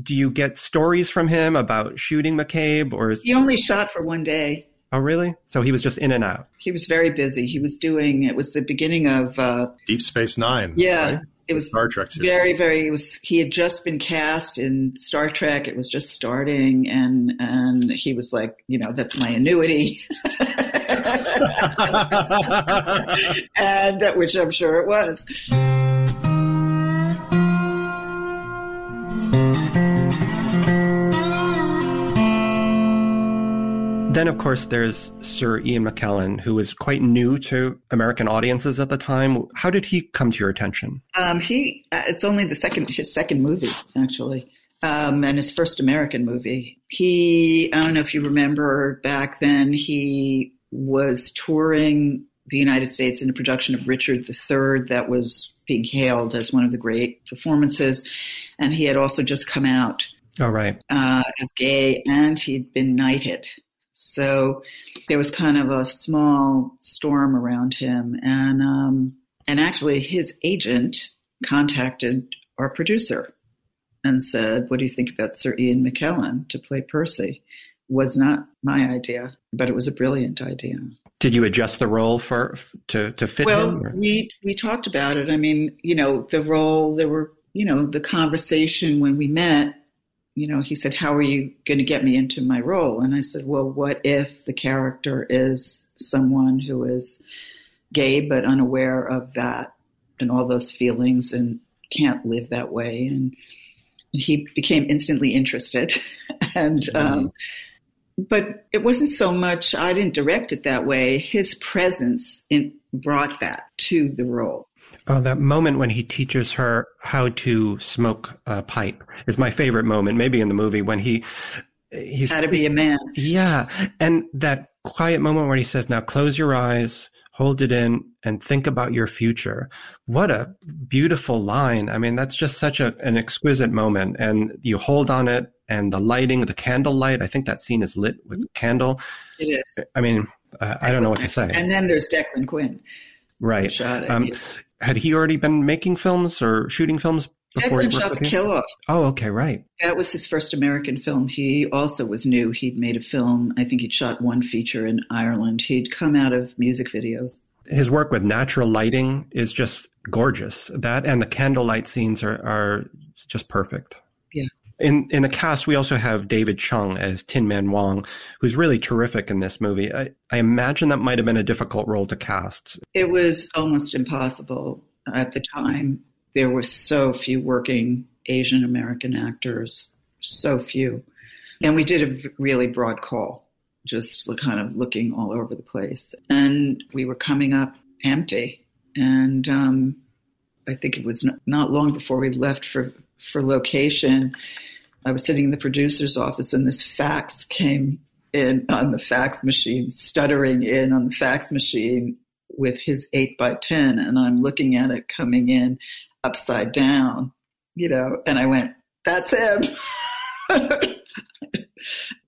do you get stories from him about shooting McCabe, or is he only shot for one day? Oh, really? So he was just in and out. He was very busy. He was doing. It was the beginning of uh, Deep Space Nine. Yeah, right? It was Star Trek. Series. Very, very. It was. He had just been cast in Star Trek. It was just starting, and and he was like, you know, that's my annuity. and uh, which I'm sure it was. Then, of course, there's Sir Ian McKellen, who was quite new to American audiences at the time. How did he come to your attention? Um, he, uh, it's only the second, his second movie, actually um, and his first American movie. He, I don't know if you remember back then, he was touring the United States in a production of Richard III that was being hailed as one of the great performances. And he had also just come out Oh, right. uh, as gay and he'd been knighted. So there was kind of a small storm around him. And, um, and actually his agent contacted our producer and said, what do you think about Sir Ian McKellen to play Percy? Was not my idea, but it was a brilliant idea. Did you adjust the role for to to fit Well, him? or- we we talked about it. I mean, you know, the role. There were, you know, the conversation when we met. You know, he said, "How are you going to get me into my role?" And I said, "Well, what if the character is someone who is gay but unaware of that and all those feelings and can't live that way?" And he became instantly interested, and. Um, but it wasn't so much I didn't direct it that way. His presence in, brought that to the role. Oh, that moment when he teaches her how to smoke a pipe is my favorite moment. Maybe in the movie when he he's How to be a man. yeah, and that quiet moment where he says, "Now close your eyes." Hold it in and think about your future. What a beautiful line. I mean, that's just such a, an exquisite moment. And you hold on it and the lighting, the candle light. I think that scene is lit with candle. It is. I mean, uh, I don't know what to say. And then there's Declan Quinn. Right. Shot it. Um, had he already been making films or shooting films before he Declan shot the you? kill off. Oh, okay, right. That was his first American film. He also was new. He'd made a film. I think he'd shot one feature in Ireland. He'd come out of music videos. His work with natural lighting is just gorgeous. That and the candlelight scenes are, are just perfect. Yeah. In in the cast, we also have David Chung as Tin Man Wong, who's really terrific in this movie. I, I imagine that might have been a difficult role to cast. It was almost impossible at the time. There were so few working Asian American actors, so few. And we did a really broad call, just kind of looking all over the place. And we were coming up empty. And um, I think it was not long before we left for, for location. I was sitting in the producer's office and this fax came in on the fax machine, stuttering in on the fax machine with his 8 by 10 and I'm looking at it coming in upside down, you know, and I went, that's him.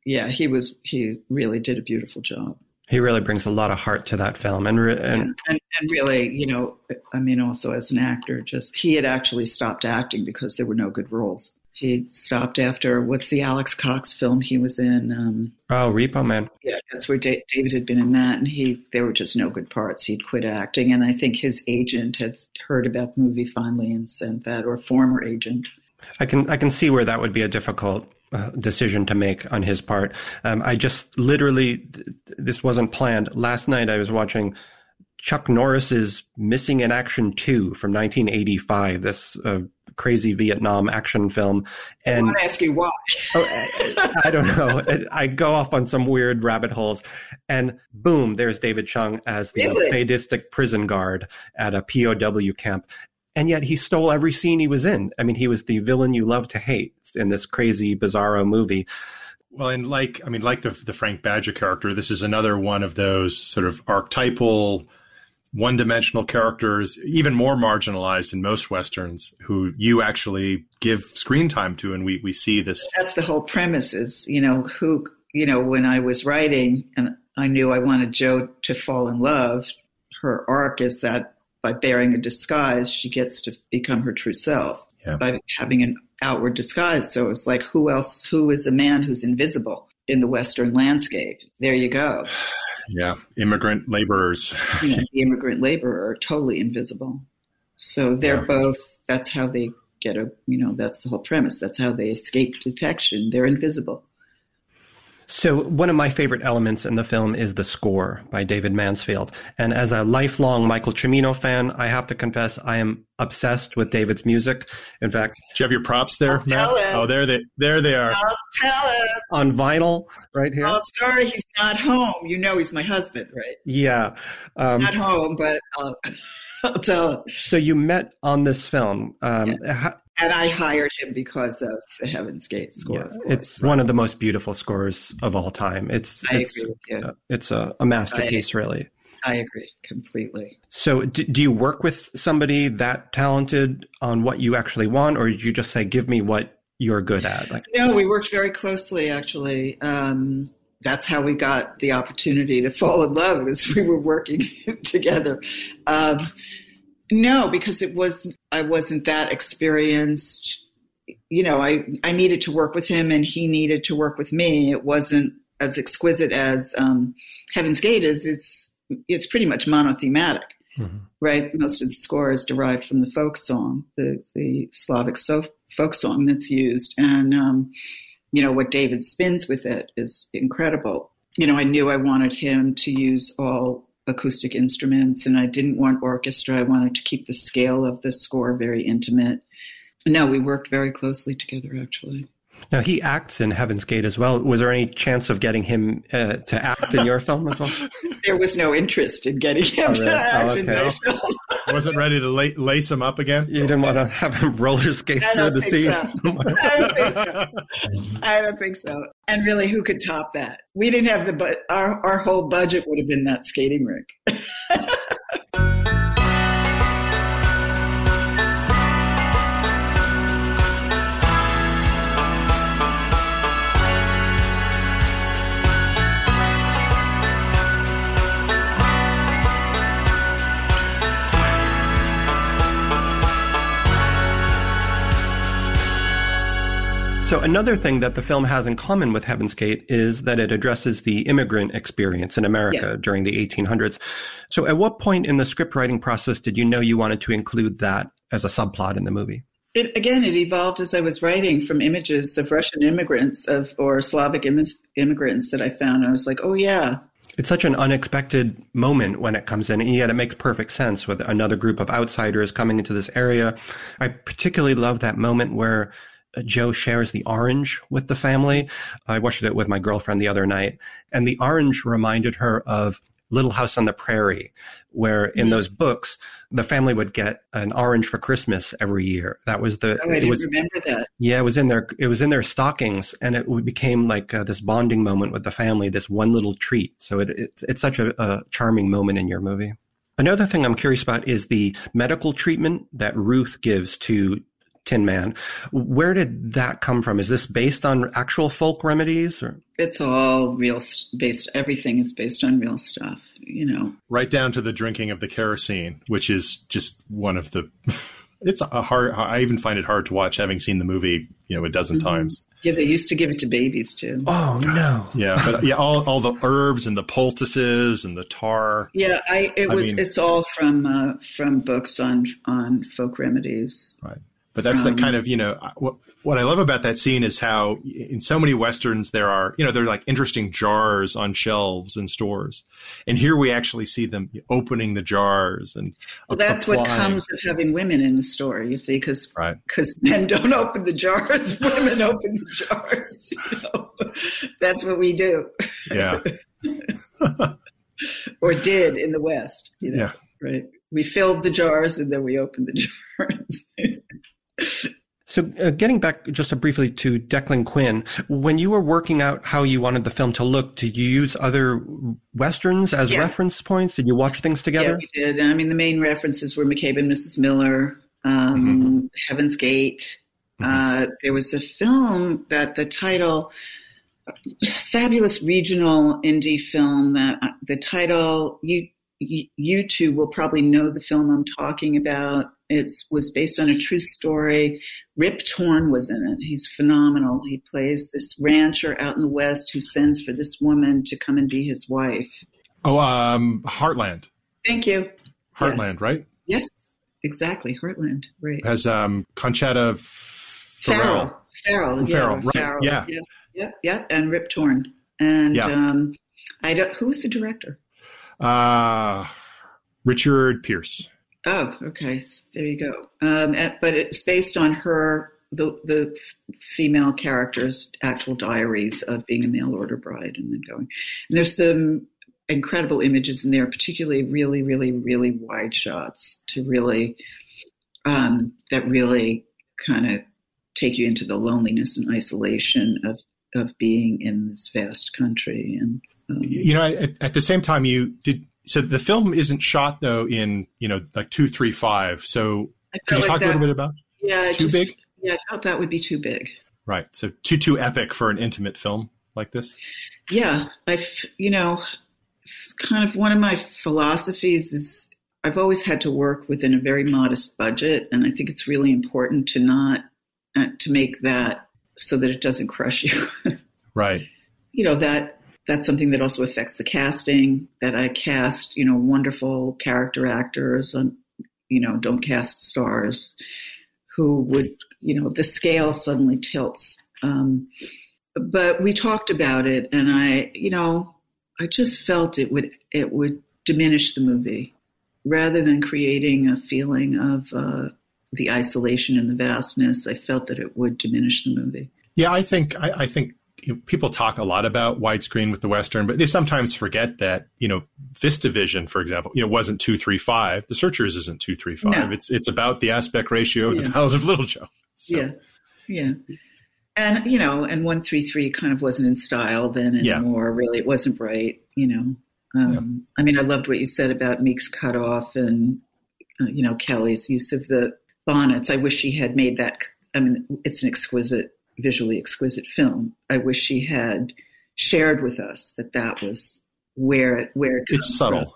yeah, he was, he really did a beautiful job. He really brings a lot of heart to that film, and re- and And, and really, you know, I mean, also as an actor, just, he had actually stopped acting because there were no good roles. He stopped after, what's the Alex Cox film he was in? Um, oh, Repo Man. Yeah, that's where da- David had been in that, and he there were just no good parts. He'd quit acting, and I think his agent had heard about the movie finally and sent that, or former agent. I can I can see where that would be a difficult uh, decision to make on his part. Um, I just literally th- this wasn't planned. Last night I was watching Chuck Norris's Missing in Action Two from 1985. This uh, crazy Vietnam action film, and want to ask you why. Oh, I, I don't know. I go off on some weird rabbit holes, and boom, there's David Chung as the Really? sadistic prison guard at a POW camp. And yet he stole every scene he was in. I mean, he was the villain you love to hate in this crazy, bizarro movie. Well, and like I mean, like the the Frank Badger character, this is another one of those sort of archetypal, one-dimensional characters, even more marginalized in most westerns, who you actually give screen time to, and we we see this. That's the whole premise. Is you know who you know when I was writing, and I knew I wanted Joe to fall in love. Her arc is that by bearing a disguise, she gets to become her true self Yeah. by having an outward disguise. So it's like who else? Who is a man who's invisible in the Western landscape? There you go. Yeah, immigrant laborers. you know, the immigrant laborer are totally invisible. So they're Yeah. both, that's how they get a, you know, that's the whole premise. That's how they escape detection. They're invisible. So one of my favorite elements in the film is the score by David Mansfield. And as a lifelong Michael Cimino fan, I have to confess I am obsessed with David's music. In fact, Do you have your props there, I'll Matt? tell him. Oh, there they there they are. I'll tell him. on vinyl right here. Oh, I'm sorry he's not home. You know he's my husband, right? Yeah. Um, Not home, but I'll, I'll tell him. so you met on this film. Um, ha- And I hired him because of the Heaven's Gate score. yeah, course. it's one of the most beautiful scores of all time. It's I it's agree with you. uh, it's a, a masterpiece, really. I agree completely. So, do, do you work with somebody that talented on what you actually want, or did you just say, "Give me what you're good at"? Like, no, we worked very closely. Actually, um, that's how we got the opportunity to fall in love, as we were working together. Um, no, because it was I wasn't that experienced. You know, I I needed to work with him, and he needed to work with me. It wasn't as exquisite as um, Heaven's Gate is. It's it's pretty much monothematic, mm-hmm. right? Most of the score is derived from the folk song, the the Slavic so, folk song that's used, and um, you know what David spins with it is incredible. You know, I knew I wanted him to use all acoustic instruments and I didn't want orchestra. I wanted to keep the scale of the score very intimate. No, we worked very closely together actually. Now he acts in Heaven's Gate as well. Was there any chance of getting him uh, to act in your film as well? There was no interest in getting him oh, really? to act oh, okay. in my film. Wasn't ready to lace him up again. You didn't want to have him roller skate through the scene. So. I don't think so. I don't think so. And really, who could top that? We didn't have the but our our whole budget would have been that skating rink. So another thing that the film has in common with Heaven's Gate is that it addresses the immigrant experience in America yeah. during the 1800s. So at what point in the script writing process did you know you wanted to include that as a subplot in the movie? It, again, it evolved as I was writing from images of Russian immigrants of or Slavic Im- immigrants that I found. I was like, oh yeah, it's such an unexpected moment when it comes in, and yet it makes perfect sense with another group of outsiders coming into this area. I particularly love that moment where Joe shares the orange with the family. I watched it with my girlfriend the other night, and the orange reminded her of Little House on the Prairie, where in those books the family would get an orange for Christmas every year. That was the. Oh, I didn't was, remember that. Yeah, it was in their it was in their stockings, and it became like uh, this bonding moment with the family. This one little treat. So it, it it's such a, a charming moment in your movie. Another thing I'm curious about is the medical treatment that Ruth gives to Tin Man. Where did that come from? Is this based on actual folk remedies or? It's all real based. Everything is based on real stuff, you know. Right down to the drinking of the kerosene, which is just one of the. it's a hard. I even find it hard to watch, having seen the movie, you know, a dozen mm-hmm. times. Yeah, they used to give it to babies too. Oh no! Yeah, but yeah, all all the herbs and the poultices and the tar. Yeah, I it was. I mean, it's all from uh, from books on on folk remedies. Right. But that's um, the kind of, you know, what, what I love about that scene is how in so many Westerns there are, you know, they're like interesting jars on shelves in stores. And here we actually see them opening the jars and well, that's applying. what comes of having women in the store, you see, because right. Cause men don't open the jars, women open the jars. You know? That's what we do. Yeah. or did in the West, you know, yeah. right? We filled the jars and then we opened the jars. So, uh, getting back just briefly to Declan Quinn, when you were working out how you wanted the film to look, did you use other westerns as yeah. reference points? Did you watch things together? Yeah, we did. I mean, the main references were McCabe and Mrs. Miller, um, mm-hmm. Heaven's Gate. Mm-hmm. Uh, there was a film that the title, fabulous regional indie film that uh, the title you you two will probably know the film I'm talking about. It was based on a true story. Rip Torn was in it. He's phenomenal. He plays this rancher out in the West who sends for this woman to come and be his wife. Oh, um, Heartland. Thank you. Heartland, yes. right? Yes, exactly. Heartland, right. Has um, Conchata Ferrell. Ferrell, yeah. Ferrell, right. Farrell, yeah. yeah. Yeah, yeah, and Rip Torn. And yeah. um, I don't, who's the director? Uh, Richard Pearce. Oh, okay. There you go. Um, but it's based on her, the the female character's actual diaries of being a mail order bride and then going. And there's some incredible images in there, particularly really, really, really wide shots to really um, that really kind of take you into the loneliness and isolation of of being in this vast country and um, you know at, at, the same time you did So the film isn't shot though in you know like two three five. So could you like talk a little bit about Yeah, too just- big? Yeah, I felt that would be too big. Right. So too too epic for an intimate film like this. Yeah, I, you know, kind of one of my philosophies is I've always had to work within a very modest budget, and I think it's really important to not uh, to make that so that it doesn't crush you. Right. you know that that's something that also affects the casting. That I cast, you know, wonderful character actors, and you know, don't cast stars who would, you know, the scale suddenly tilts. Um, but we talked about it, and I, you know, I just felt it would it would diminish the movie rather than creating a feeling of uh, the isolation and the vastness. I felt that it would diminish the movie. Yeah, I think I, I think people talk a lot about widescreen with the Western, but they sometimes forget that you know VistaVision, for example, you know wasn't two three five. The Searchers isn't two three five. No. It's it's about the aspect ratio of Yeah. the Ballad of Little Joe. So, Yeah, yeah, and you know, and one three three kind of wasn't in style then Yeah. anymore. Really, it wasn't right. You know, um, I mean, I loved what you said about Meek's cutoff and uh, you know Kelly's use of the bonnets. I wish she had made that. I mean, it's an exquisite, visually exquisite film. I wish she had shared with us that that was where it where it It's subtle. from,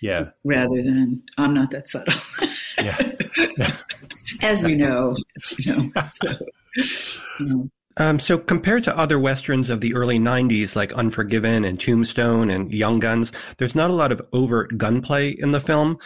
Yeah. rather than I'm not that subtle. Yeah. as you know, as you know. So, you know. Um, so compared to other westerns of the early 90s like Unforgiven and Tombstone and Young Guns, there's not a lot of overt gunplay in the film,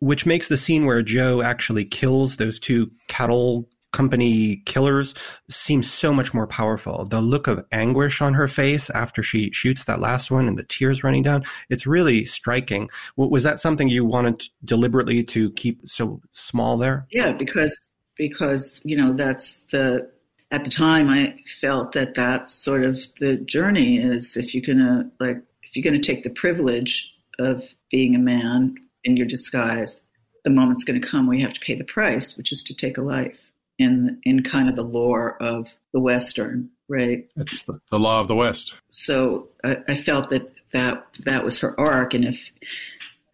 which makes the scene where Joe actually kills those two cattle company killers seem so much more powerful. The look of anguish on her face after she shoots that last one and the tears running down, it's really striking. Was that something you wanted deliberately to keep so small there? Yeah, because because you know that's the at the time I felt that that's sort of the journey is if you're gonna like if you're gonna take the privilege of being a man in your disguise, the moment's gonna come where you have to pay the price, which is to take a life in in kind of the lore of the Western, right? That's the, the law of the West. so I, I felt that that that was her arc, and if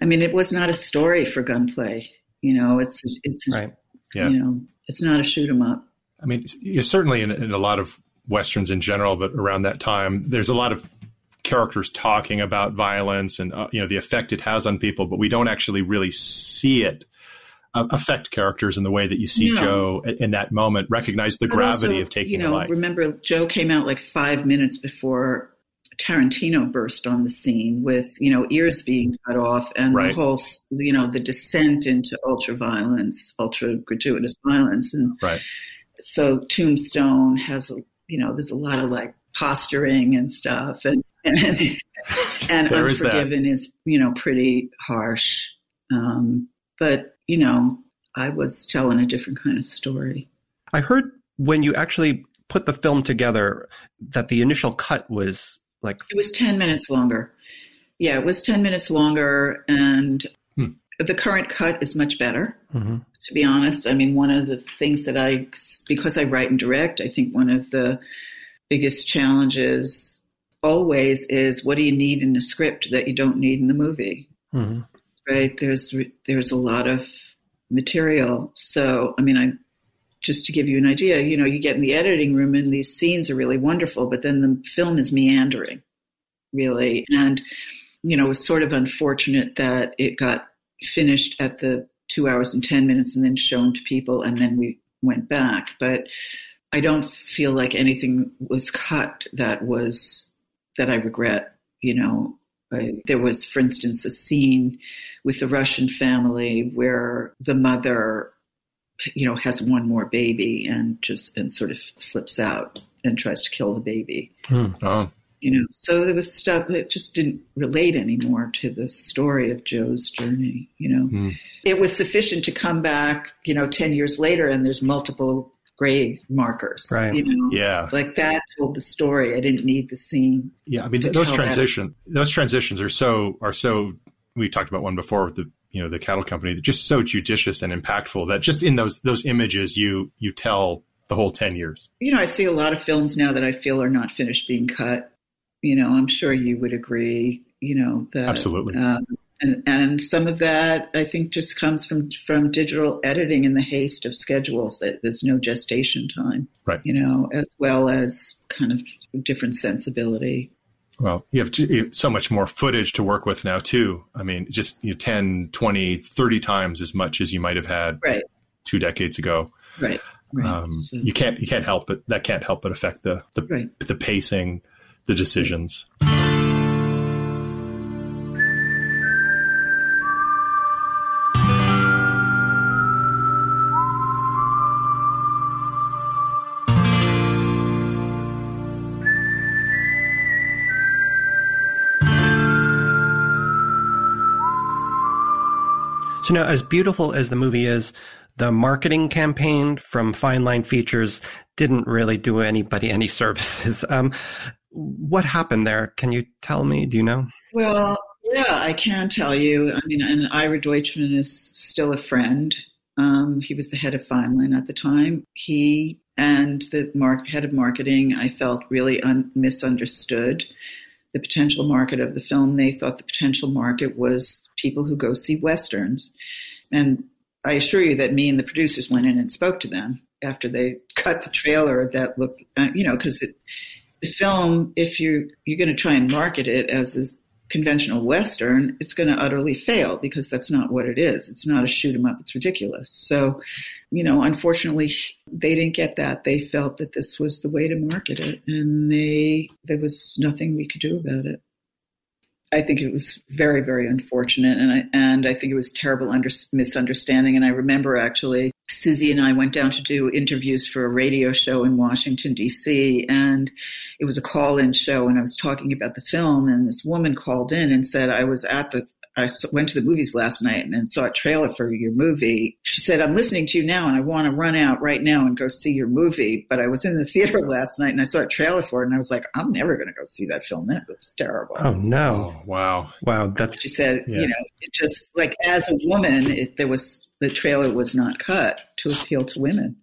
I mean, it was not a story for gunplay. You know, it's it's Right. Yeah. you know, it's not a shoot 'em up. I mean, you certainly in, in a lot of westerns in general, but around that time, there's a lot of characters talking about violence and uh, you know the effect it has on people, but we don't actually really see it uh, affect characters in the way that you see No. Joe in, that moment. Recognize the But gravity also, of taking you know, life. remember Joe came out like five minutes before Tarantino burst on the scene with you know ears being cut off and Right. the whole you know the descent into ultra violence, ultra gratuitous violence, and Right. so Tombstone has a you know there's a lot of like posturing and stuff and and, and There is that. Unforgiven is you know pretty harsh, um, but you know I was telling a different kind of story. I heard when you actually put the film together that the initial cut was like It was 10 minutes longer. Yeah, it was 10 minutes longer, and Hmm. the current cut is much better, Mhm. to be honest. I mean, one of the things that I, because I write and direct, I think one of the biggest challenges always is what do you need in a script that you don't need in the movie? Mhm. Right? There's there's a lot of material. So I mean, I just to give you an idea, you know, you get in the editing room and these scenes are really wonderful, but then the film is meandering, really, and you know, it was sort of unfortunate that it got finished at the two hours and ten minutes and then shown to people, and then we went back, but. I don't feel like anything was cut that was that I regret. You know, I, there was, for instance, a scene with the Russian family where the mother, you know, has one more baby and just and sort of flips out and tries to kill the baby. Oh, You know, so there was stuff that just didn't relate anymore to the story of Joe's journey. You know, Hmm. it was sufficient to come back, you know, ten years later and there's multiple grave markers. Right. You know, yeah. like that told the story. I didn't need the scene. Yeah, I mean those tell that. transition those transitions are so are so we talked about one before with the you know the cattle company just so judicious and impactful that just in those those images you you tell the whole 10 years. you know, I see a lot of films now that I feel are not finished being cut. You know, I'm sure you would agree. You know that Absolutely. Um, And, and some of that, I think, just comes from from digital editing and the haste of schedules. That there's no gestation time, Right. You know, as well as kind of different sensibility. Well, you have, you have so much more footage to work with now, too. I mean, just you know, 10, 20, 30 times as much as you might have had Right. two decades ago. Right. Right. Um, So- you can't you can't help it. That can't help but affect the the, Right. the pacing, the decisions. So now, as beautiful as the movie is, the marketing campaign from Fine Line Features didn't really do anybody any services. Um, what happened there? Can you tell me? Do you know? Well, yeah, I can tell you. I mean, and Ira Deutchman is still a friend. Um, he was the head of Fine Line at the time. He and the mar- head of marketing, I felt really un- misunderstood the potential market of the film. They thought the potential market was people who go see westerns, and I assure you that me and the producers went in and spoke to them after they cut the trailer that looked, uh, you know, because the film, if you're you're going to try and market it as a conventional western, it's going to utterly fail because that's not what it is. It's not a shoot 'em up. It's ridiculous. So, you know, unfortunately, they didn't get that. They felt that this was the way to market it, and they there was nothing we could do about it. I think it was very, very unfortunate, and I and I think it was terrible under, misunderstanding. And I remember actually, Suzy and I went down to do interviews for a radio show in Washington D.C. and it was a call-in show, and I was talking about the film, and this woman called in and said, "I was at the." I s- went to the movies last night and, and saw a trailer for your movie. She said, I'm listening to you now and I want to run out right now and go see your movie. But I was in the theater last night and I saw a trailer for it and I was like, I'm never going to go see that film. That was terrible. Oh no! Oh, wow. Wow, that's She said, Yeah. you know, it just like as a woman, it, there was the trailer was not cut to appeal to women.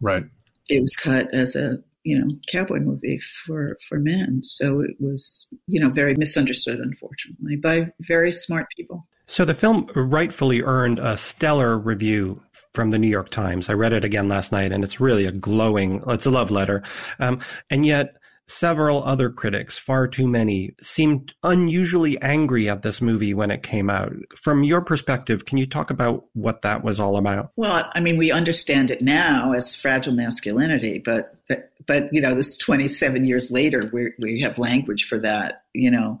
Right. It was cut as a you know cowboy movie for for men. So it was you know very misunderstood, unfortunately, by very smart people. so. The film rightfully earned a stellar review from the New York Times. I read it again last night, and it's really a glowing. It's a love letter, um, and yet. Several other critics, far too many, seemed unusually angry at this movie when it came out. From your perspective, can you talk about what that was all about? Well, I mean, we understand it now as fragile masculinity, but but you know, this 27 years later, we we have language for that. You know,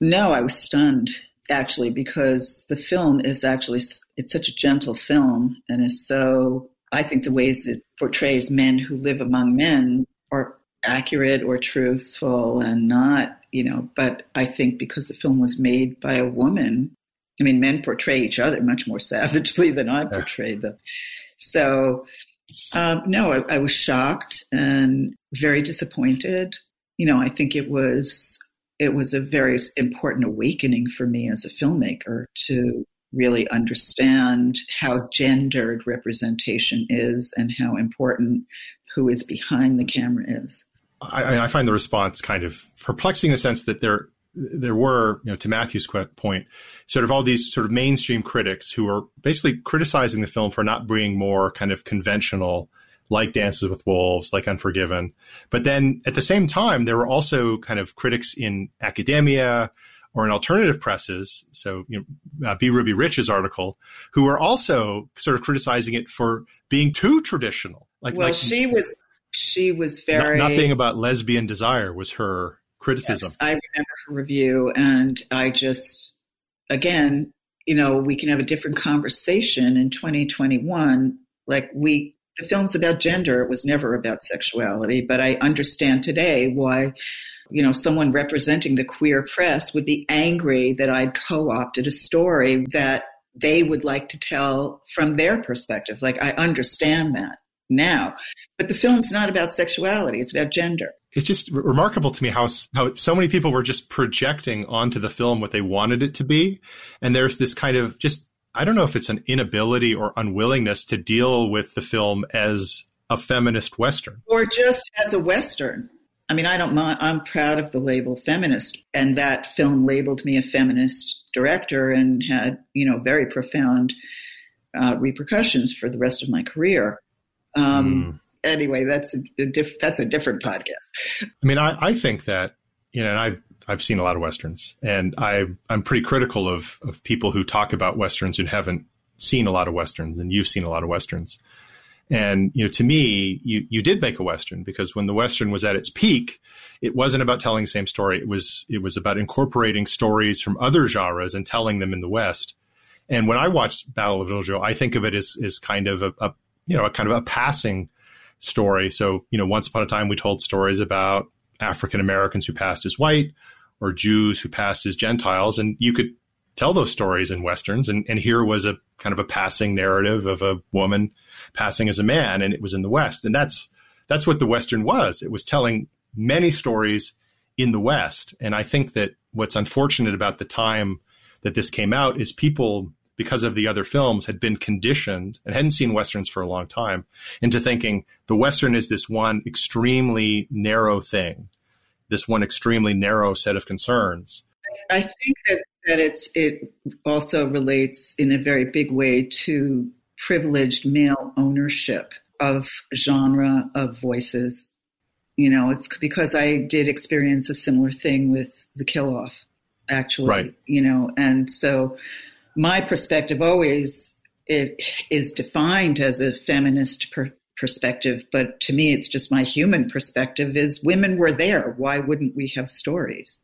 no, I was stunned actually because the film is actually it's such a gentle film and is so. I think the ways it portrays men who live among men are accurate or truthful and not, you know. But I think because the film was made by a woman, I mean, men portray each other much more savagely than I portrayed them. So, um, no, I, I was shocked and very disappointed. You know, I think it was it was a very important awakening for me as a filmmaker to really understand how gendered representation is and how important who is behind the camera is. I, I find the response kind of perplexing in the sense that there there were, you know, to Matthew's point, sort of all these sort of mainstream critics who were basically criticizing the film for not being more kind of conventional, like Dances with Wolves, like Unforgiven. But then at the same time, there were also kind of critics in academia or in alternative presses. So, you know, uh, B. Ruby Rich's article, who were also sort of criticizing it for being too traditional. Like, well, like she was she was not, very not being about lesbian desire was her criticism. Yes, I remember her review, and I just, again, you know, we can have a different conversation in 2021. Like we, the film's about gender; it was never about sexuality. But I understand today why, you know, someone representing the queer press would be angry that I'd co-opted a story that they would like to tell from their perspective. Like I understand that now, but the film's not about sexuality; it's about gender it's just r- remarkable to me how how so many people were just projecting onto the film what they wanted it to be, and there's this kind of just I don't know if it's an inability or unwillingness to deal with the film as a feminist western. or just as a western I mean, I don't mind. I'm proud of the label feminist, and that film labeled me a feminist director and had, you know, very profound uh, repercussions for the rest of my career. Um, mm. Anyway, that's a, a diff- that's a different podcast. I mean, I, I think that you know, and I've I've seen a lot of westerns, and I I'm pretty critical of of people who talk about westerns who haven't seen a lot of westerns, and you've seen a lot of westerns. And you know, to me, you you did make a western because when the western was at its peak, it wasn't about telling the same story. It was it was about incorporating stories from other genres and telling them in the West. And when I watched Ballad of Joe, I think of it as as kind of a, a you know a kind of a passing story. So you know, once upon a time, we told stories about African Americans who passed as white or Jews who passed as Gentiles, and you could tell those stories in westerns. And, and here was a kind of a passing narrative of a woman passing as a man, and it was in the West. And that's that's what the Western was. It was telling many stories in the West. And I think that what's unfortunate about the time that this came out is people, because of the other films, had been conditioned and hadn't seen Westerns for a long time into thinking the Western is this one extremely narrow thing, this one extremely narrow set of concerns. I think that that it's it also relates in a very big way to privileged male ownership of genre of voices. You know, it's because I did experience a similar thing with the Kill-Off, actually. Right. You know, and so my perspective always it is defined as a feminist per- perspective, but to me, it's just my human perspective. Is women were there? Why wouldn't we have stories?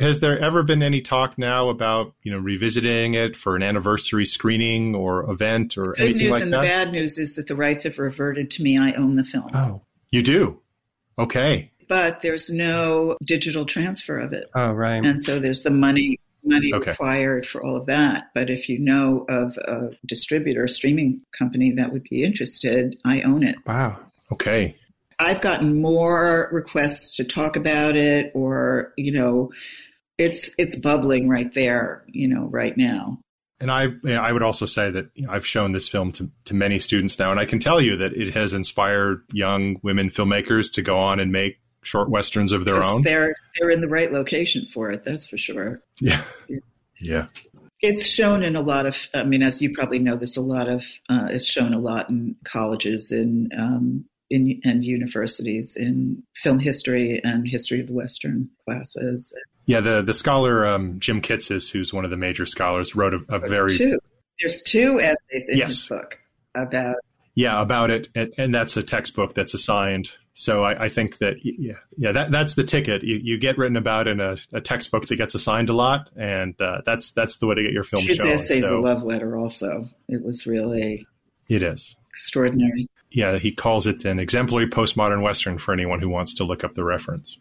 Has there ever been any talk now about you know revisiting it for an anniversary screening or event or Good anything news like and that? the bad news is that the rights have reverted to me. I own the film. Oh, you do? Okay. But there's no digital transfer of it. Oh, right. And so there's the money money Okay. required for all of that. But if you know of a distributor, streaming company that would be interested, I own it. Wow. Okay. I've gotten more requests to talk about it or, you know, it's it's bubbling right there, you know, right now. And I, you know, I would also say that you know, I've shown this film to, to many students now, and I can tell you that it has inspired young women filmmakers to go on and make short westerns of their own. They're they're in the right location for it, that's for sure. Yeah, yeah, It's shown in a lot of, I mean, as you probably know, there's a lot of, uh, it's shown a lot in colleges and, um, in, and universities in film history and history of the Western classes. yeah. The the scholar um, Jim Kitses, who's one of the major scholars, wrote a, a very Two. There's two essays in Yes. his book about, yeah about it, and, and that's a textbook that's assigned. So I, I think that yeah, yeah, that that's the ticket. You, you get written about in a, a textbook that gets assigned a lot, and uh, that's that's the way to get your film his shown. essay's So a love letter also. It was really it is. extraordinary. Yeah, he calls it an exemplary postmodern western for anyone who wants to look up the reference.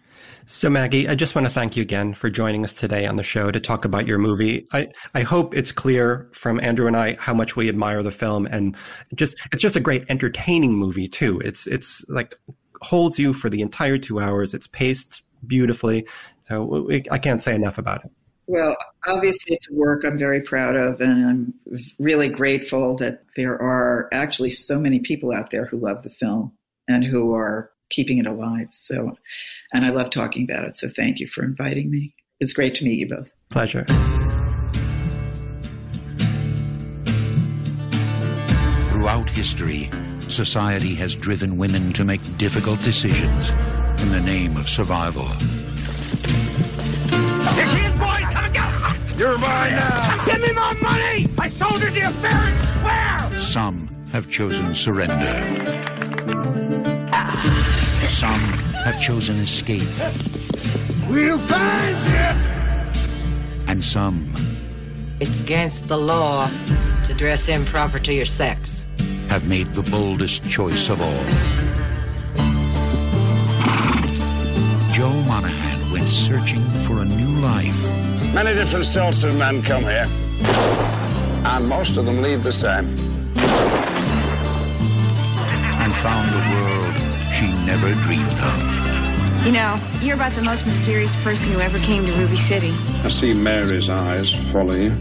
So, Maggie, I just want to thank you again for joining us today on the show to talk about your movie. I, I hope it's clear from Andrew and I how much we admire the film and just, it's just a great entertaining movie too. It's, it's like holds you for the entire two hours. It's paced beautifully. So we, I can't say enough about it. Well, obviously, it's a work I'm very proud of, and I'm really grateful that there are actually so many people out there who love the film and who are keeping it alive. So, and I love talking about it. So, thank you for inviting me. It's great to meet you both. Pleasure. Throughout history, society has driven women to make difficult decisions in the name of survival. There she is, boys! Come and get You're mine now! Give me my money! I sold her the affair and swear! Some have chosen surrender. Some have chosen escape. We'll find you! And some It's against the law to dress improper to your sex. Have made the boldest choice of all. Joe Monahan went searching for a new life Many different sorts of men come here, and most of them leave the same. and found a world she never dreamed of. You know, you're about the most mysterious person who ever came to Ruby City. I see Mary's eyes follow you.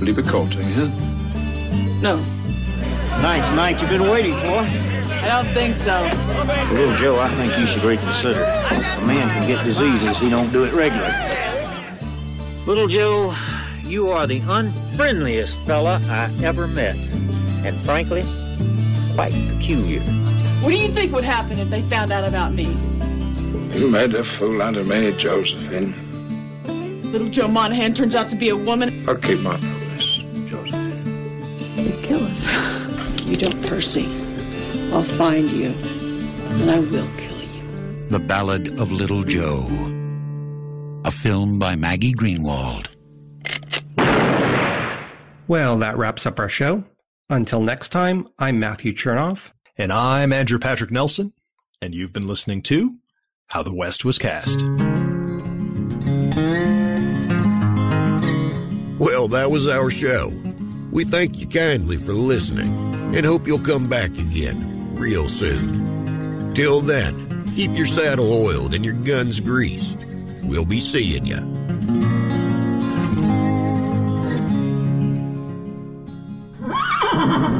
Will you be courting her? No. Night's the night you've been waiting for. I don't think so. Little Joe, I think you should reconsider. A man can get diseases he don't do it regularly. Little Joe, you are the unfriendliest fella I ever met. And frankly, quite peculiar. What do you think would happen if they found out about me? You made a fool out of me, Josephine. Little Joe Monahan turns out to be a woman. I'll keep my promise, Josephine. They kill us. You don't, Percy. I'll find you, and I will kill you. The Ballad of Little Joe. A film by Maggie Greenwald. Well, that wraps up our show. Until next time, I'm Matthew Chernov. And I'm Andrew Patrick Nelson, and you've been listening to How the West Was Cast. Well, that was our show. We thank you kindly for listening and hope you'll come back again real soon. Till then, keep your saddle oiled and your guns greased. We'll be seeing you.